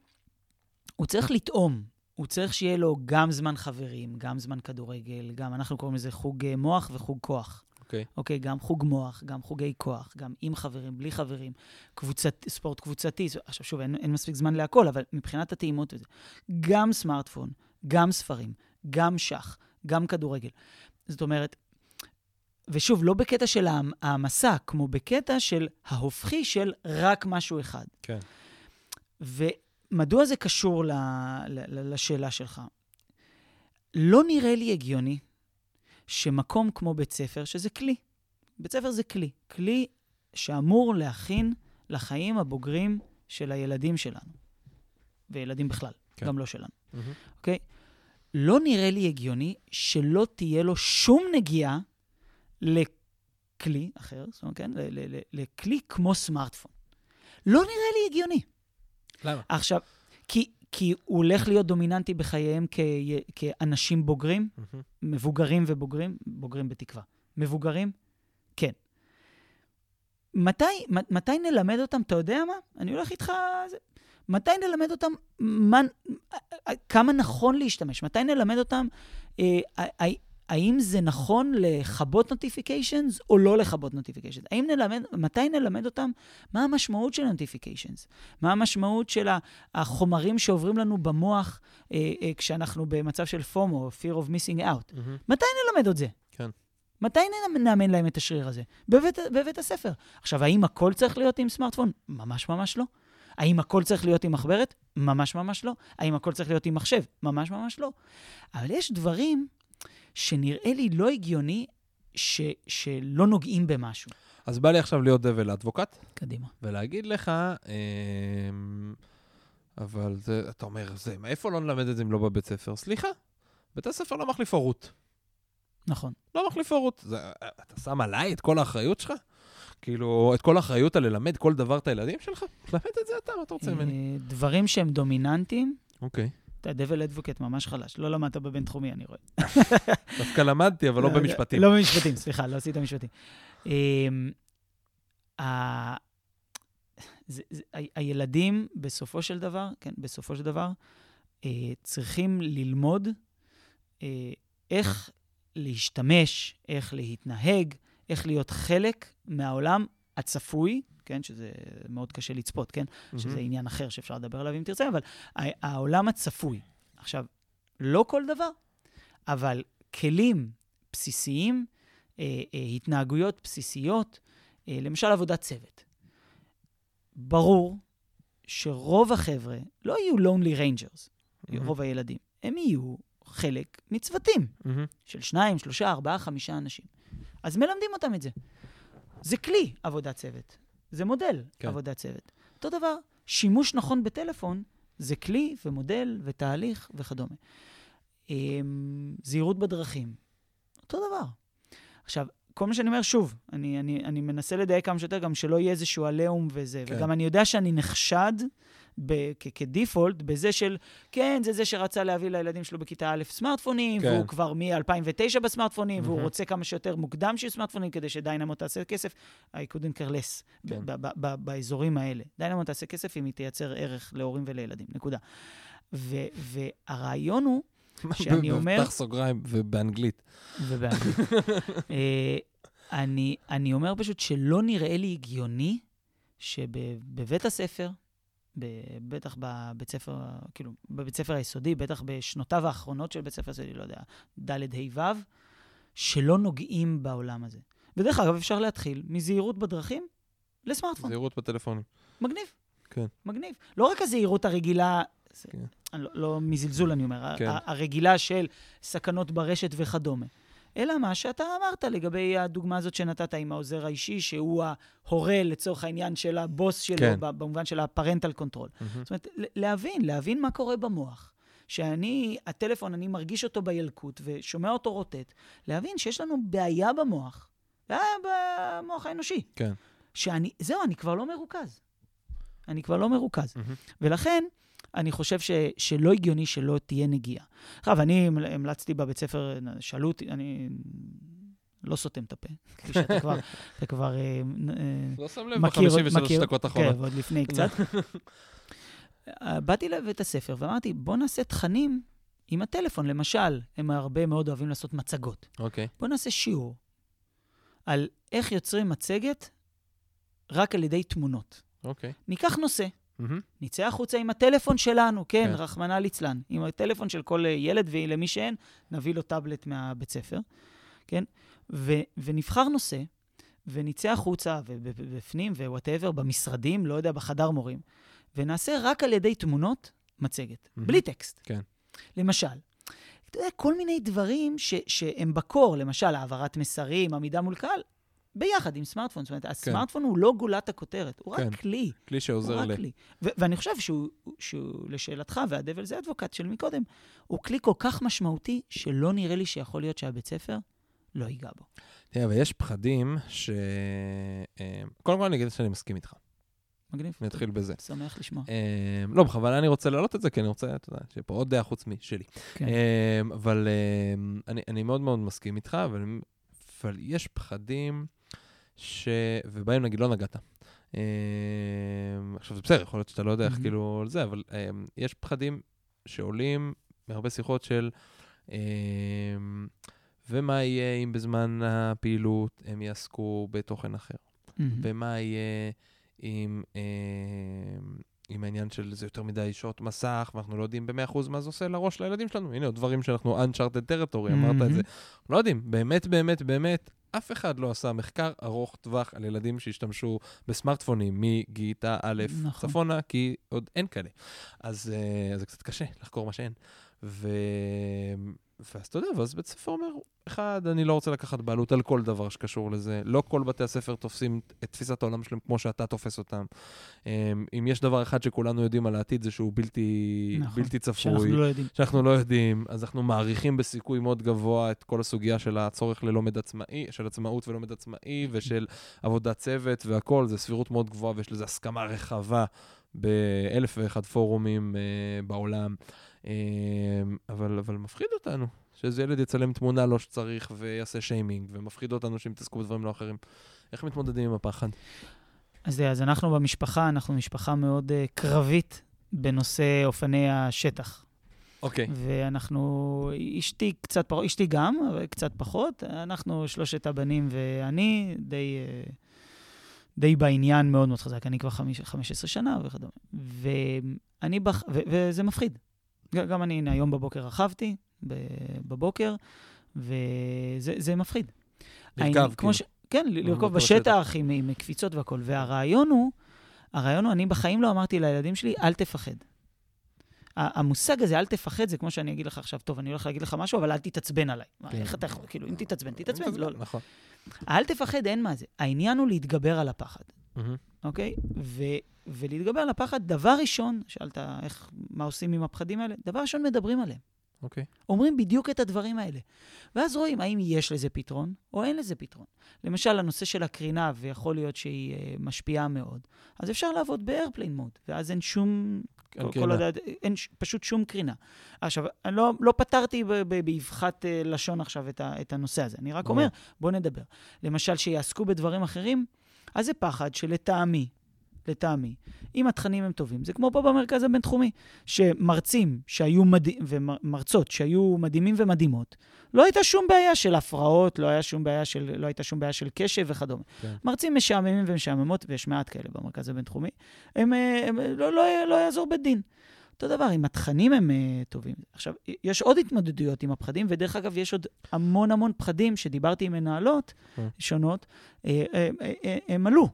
הוא צריך לטעום. הוא צריך שיהיה לו גם זמן חברים, גם זמן כדורגל, גם אנחנו קוראים לזה חוג אה, מוח וחוג כוח. אוקיי. אוקיי, גם חוג מוח, גם חוגי כוח, גם עם חברים, בלי חברים, קבוצת, ספורט קבוצתי. עכשיו, שוב, אין, אין מספיק זמן להכל, אבל מבחינת הטעימות וזה, גם סמארטפון, גם ספרים, גם שח, גם כדורגל. זאת אומרת, ושוב, לא בקטע של העמ- העמסה, כמו בקטע של ההופכי של רק משהו אחד. כן. ומדוע זה קשור ל, ל, ל, לשאלה שלך? לא נראה לי הגיוני שמקום כמו בית ספר, שזה כלי, בית ספר זה כלי, כלי שאמור להכין לחיים הבוגרים של הילדים שלנו, וילדים בכלל, כן. גם לא שלנו. אוקיי? לא נראה לי הגיוני שלא תהיה לו שום נגיעה לכלי אחר, זאת אומרת, כן? לכלי כמו סמארטפון. לא נראה לי הגיוני. למה? עכשיו, כי, כי הוא הולך להיות דומיננטי בחייהם כ, כאנשים בוגרים, מהמם. מבוגרים ובוגרים, בוגרים בתקווה. מבוגרים, כן. מתי, מתי נלמד אותם, אתה יודע מה? אני הולך איתך... זה, מתי נלמד אותם מה, כמה נכון להשתמש? מתי נלמד אותם אה, ה- ה- האם זה נכון לכבות notifications או לא לכבות notifications? האם נלמד, מתי נלמד אותם מה המשמעות של נוטיפיקיישנס? מה המשמעות של החומרים שעוברים לנו במוח אה, אה, כשאנחנו במצב של פומו, fear of missing out? מהמם. מתי נלמד את זה? כן. מתי נאמן להם את השריר הזה? בבית, בבית הספר. עכשיו, האם הכל צריך להיות עם סמארטפון? ממש ממש לא. האם הכל צריך להיות עם מחברת? ממש ממש לא. האם הכל צריך להיות עם מחשב? ממש ממש לא. אבל יש דברים שנראה לי לא הגיוני ש, שלא נוגעים במשהו. אז בא לי עכשיו להיות דבל אדבוקט, קדימה. ולהגיד לך, אמ, אבל זה, אתה אומר, זה, מאיפה לא נלמד את זה אם לא בבית ספר? סליחה, בית הספר לא מחליף הורות. נכון. לא מחליף הורות. זה, אתה שם עליי את כל האחריות שלך? כאילו, את כל האחריות על ללמד כל דבר את הילדים שלך? תלמד את זה אתה, מה אתה רוצה ממני? אה, דברים שהם דומיננטיים, אוקיי. אתה דבל אדבוקט ממש חלש. לא למדת בבינתחומי, אני רואה. דווקא למדתי, אבל לא במשפטים. לא במשפטים, סליחה, לא עשית משפטים. אמ, הילדים, בסופו של דבר, כן, בסופו של דבר, אה, צריכים ללמוד אה, איך להשתמש, איך להתנהג, איך להיות חלק מהעולם הצפוי, כן, שזה מאוד קשה לצפות, כן? שזה מהמם. עניין אחר שאפשר לדבר עליו אם תרצה, אבל העולם הצפוי. עכשיו, לא כל דבר, אבל כלים בסיסיים, אה, אה, התנהגויות בסיסיות, אה, למשל עבודת צוות. ברור שרוב החבר'ה לא יהיו lonely rangers, מהמם. רוב הילדים, הם יהיו חלק מצוותים מהמם. של שניים, שלושה, ארבעה, חמישה אנשים. אז מלמדים אותם את זה. זה כלי עבודת צוות, זה מודל כן. עבודת צוות. אותו דבר, שימוש נכון בטלפון זה כלי ומודל ותהליך וכדומה. אמ, זהירות בדרכים, אותו דבר. עכשיו, כל מה שאני אומר, שוב, אני, אני, אני מנסה לדייק כמה שיותר, גם שלא יהיה איזשהו עליהום וזה. כן. וגם אני יודע שאני נחשד ב- כ- כדיפולט בזה של, כן, זה זה שרצה להביא לילדים שלו בכיתה א' סמארטפונים, כן. והוא כבר מ-2009 בסמארטפונים, והוא מהמם. רוצה כמה שיותר מוקדם שיהיו סמארטפונים כדי שדיינמו תעשה כסף. I couldn't care less כן. ב- ב- ב- באזורים האלה. דיינמו תעשה כסף אם היא תייצר ערך להורים ולילדים, נקודה. ו- והרעיון הוא, שאני אומר- פתח סוגריים ובאנגלית. ובאנגלית. אה, אני, אני אומר פשוט שלא נראה לי הגיוני שבבית הספר, בטח בבית ספר, כאילו, בבית ספר היסודי, בטח בשנותיו האחרונות של בית ספר היסודי, לא יודע, ד' ה' ו', שלא נוגעים בעולם הזה. ודרך אגב, אפשר להתחיל מזהירות בדרכים לסמארטפון. זהירות בטלפונים. מגניב. כן. מגניב. לא רק הזהירות הרגילה, כן. לא, לא מזלזול אני אומר. כן. הרגילה של סכנות ברשת וכדומה, אלא מה שאתה אמרת לגבי הדוגמה הזאת שנתת עם העוזר האישי, שהוא ההורה לצורך העניין של הבוס שלו, כן. במובן של ה parental control. מהמם. זאת אומרת, להבין, להבין מה קורה במוח. שאני, הטלפון, אני מרגיש אותו בילקוט ושומע אותו רוטט, להבין שיש לנו בעיה במוח, בעיה במוח האנושי. כן. שאני, זהו, אני כבר לא מרוכז. אני כבר לא מרוכז. מהמם. ולכן, אני חושב ש, שלא הגיוני שלא תהיה נגיעה. עכשיו, אני המלצתי בבית ספר, שאלו אותי, אני לא סותם את הפה, כפי שאתה כבר, אתה כבר אה, אה, לא שם לב ב-53 מכיר, דקות האחרונות. כן, ועוד לפני קצת. אה, באתי לבית הספר ואמרתי, בוא נעשה תכנים עם הטלפון. למשל, הם הרבה מאוד אוהבים לעשות מצגות. אוקיי. בוא נעשה שיעור על איך יוצרים מצגת רק על ידי תמונות. אוקיי. ניקח נושא, מהמם. נצא החוצה עם הטלפון שלנו, כן, כן. רחמנא ליצלן, עם הטלפון של כל אה, ילד, ולמי שאין, נביא לו טאבלט מהבית ספר, כן? ו- ונבחר נושא, ונצא החוצה, ובפנים, whatever, במשרדים, לא יודע, בחדר מורים, ונעשה רק על ידי תמונות מצגת, מהמם. בלי טקסט. כן. למשל, אתה יודע, כל מיני דברים ש- שהם בקור, למשל, העברת מסרים, עמידה מול קהל, ביחד עם סמארטפון. זאת אומרת, הסמארטפון הוא לא גולת הכותרת, הוא כן. רק כלי. כלי הוא שעוזר רק ל... כלי. ו- ואני חושב שהוא, שהוא, לשאלתך, והדבל זה אדבוקט של מקודם, הוא כלי כל כך משמעותי, שלא נראה לי שיכול להיות שהבית ספר לא ייגע בו. תראה, אבל יש פחדים ש... אה, קודם כל אני אגיד שאני מסכים איתך. מגניב. אני אתחיל בזה. שמח לשמוע. אה, לא, בכוונה אני רוצה להעלות את זה, כי אני רוצה, אתה יודע, שיהיה פה עוד דעה חוץ משלי. כן. אה, אבל אה, אני, אני מאוד מאוד מסכים איתך, אבל, אבל יש פחדים ש... ובהם נגיד לא נגעת. אה, עכשיו, זה בסדר, יכול להיות שאתה לא יודע איך מהמם. כאילו על זה, אבל אה, יש פחדים שעולים מהרבה שיחות של... אה, ומה יהיה אם בזמן הפעילות הם יעסקו בתוכן אחר? מהמם. ומה יהיה אה, עם העניין של זה יותר מדי שעות מסך, ואנחנו לא יודעים ב-100% מה זה עושה לראש לילדים שלנו. הנה, עוד דברים שאנחנו uncharted territory, אמרת את זה. לא יודעים, באמת, באמת, באמת, אף אחד לא עשה מחקר ארוך טווח על ילדים שהשתמשו בסמארטפונים מכיתה א' נכון. צפונה, כי עוד אין כאלה. אז אה, זה קצת קשה לחקור מה שאין. ו... ואז אתה יודע, ואז בית ספר אומר, אחד, אני לא רוצה לקחת בעלות על כל דבר שקשור לזה. לא כל בתי הספר תופסים את תפיסת העולם שלהם כמו שאתה תופס אותם. אמ, אם יש דבר אחד שכולנו יודעים על העתיד, זה שהוא בלתי, נכון. בלתי צפוי. שאנחנו לא יודעים. שאנחנו לא יודעים, אז אנחנו מעריכים בסיכוי מאוד גבוה את כל הסוגיה של הצורך ללומד עצמאי, של עצמאות ולומד עצמאי, ושל עבודת צוות והכול, זה סבירות מאוד גבוהה ויש לזה הסכמה רחבה באלף ואחד פורומים אה, בעולם. אה, אבל, אבל מפחיד אותנו שאיזה ילד יצלם תמונה לא שצריך ויעשה שיימינג, ומפחיד אותנו שהם יתעסקו בדברים לא אחרים. איך מתמודדים עם הפחד? אז, אז אנחנו במשפחה, אנחנו משפחה מאוד uh, קרבית בנושא אופני השטח. אוקיי. ואנחנו, אשתי קצת פחות, אשתי גם, אבל קצת פחות. אנחנו, שלושת הבנים ואני, די, אה, די בעניין מאוד מאוד חזק. אני כבר חמיש, 15 שנה וכדומה. ואני, בח, ו, וזה מפחיד. גם אני, הנה, היום בבוקר רכבתי, בבוקר, וזה זה מפחיד. לרכב, כאילו. ש... כן, לרכוב בשטח. עם, עם קפיצות והכול. והרעיון הוא, הרעיון הוא, אני בחיים לא אמרתי לילדים שלי, אל תפחד. המושג הזה, אל תפחד, זה כמו שאני אגיד לך עכשיו, טוב, אני הולך להגיד לך משהו, אבל אל תתעצבן עליי. מה, כן. איך אתה יכול, כאילו, אם תתעצבן, תתעצבן. לא, לא. נכון. אל תפחד, אין מה זה. העניין הוא להתגבר על הפחד, מהמם. אוקיי? ו, ולהתגבר על הפחד, דבר ראשון, שאלת איך, מה עושים עם הפחדים האלה? דבר ראשון, מדברים עליהם. אוקיי. אומרים בדיוק את הדברים האלה. ואז רואים האם יש לזה פתרון או אין לזה פתרון. למשל, הנושא של הקרינה, ויכול להיות שהיא uh, משפיעה מאוד, אז אפשר לעבוד באיירפליין מוד, ואז אין שום... אין כל, כל. עוד, אין ש, פשוט שום קרינה. עכשיו, אני לא, לא פתרתי באבחת uh, לשון עכשיו את, ה, את הנושא הזה. אני רק. אומר, בואו נדבר. למשל, שיעסקו בדברים אחרים, אז זה פחד שלטעמי, לטעמי, אם התכנים הם טובים, זה כמו פה במרכז הבינתחומי, שמרצים שהיו מדהים, ומרצות שהיו מדהימים ומדהימות, לא הייתה שום בעיה של הפרעות, לא, היה שום בעיה של, לא הייתה שום בעיה של קשב וכדומה. כן. מרצים משעממים ומשעממות, ויש מעט כאלה במרכז הבינתחומי, הם, אה, הם לא, לא, לא יעזור בית דין. אותו דבר, אם התכנים הם uh, טובים. עכשיו, יש עוד התמודדויות עם הפחדים, ודרך אגב, יש עוד המון המון פחדים שדיברתי עם מנהלות אה. שונות, אה, אה, אה, הם עלו.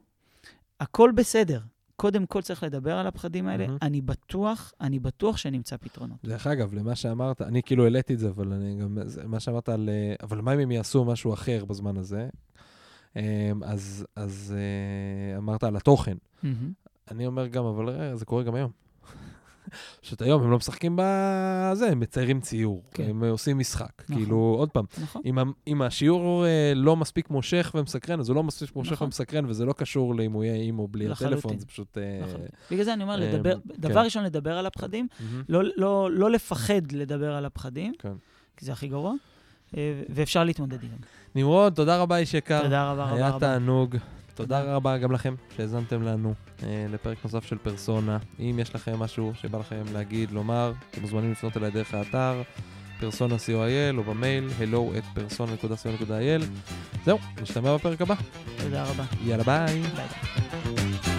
הכל בסדר. קודם כל צריך לדבר על הפחדים האלה. מהמם. אני בטוח, אני בטוח שנמצא פתרונות. דרך אגב, למה שאמרת, אני כאילו העליתי את זה, אבל אני גם, זה- מה שאמרת על, אבל מה אם הם יעשו משהו אחר בזמן הזה? אה, אז, אז אמרת על התוכן. מהמם. אני אומר גם, אבל זה קורה גם היום. פשוט היום הם לא משחקים בזה, הם מציירים ציור, כן. הם עושים משחק. נכון. כאילו, עוד פעם, נכון? אם, אם השיעור אה, לא מספיק מושך ומסקרן, אז הוא לא מספיק מושך נכון. ומסקרן, וזה לא קשור לאם הוא יהיה עם או בלי לחלוטין. הטלפון, זה פשוט... אה, נכון. בגלל זה אני אומר, אה, לדבר, כן. דבר ראשון, לדבר על הפחדים, מהמם. לא, לא, לא לפחד לדבר על הפחדים, כן. כי זה הכי גרוע, אה, ואפשר להתמודד איתם. נמרוד, תודה רבה, איש יקר. תודה רבה רבה היה רבה. תענוג. תודה. רבה גם לכם שהאזנתם לנו אה, לפרק נוסף של פרסונה. אם יש לכם משהו שבא לכם להגיד, לומר, אתם מוזמנים לפנות אליי דרך האתר, פרסונה co.il או במייל hello at persona.co.il. זהו, נשתמע בפרק הבא. תודה רבה. יאללה. ביי ביי.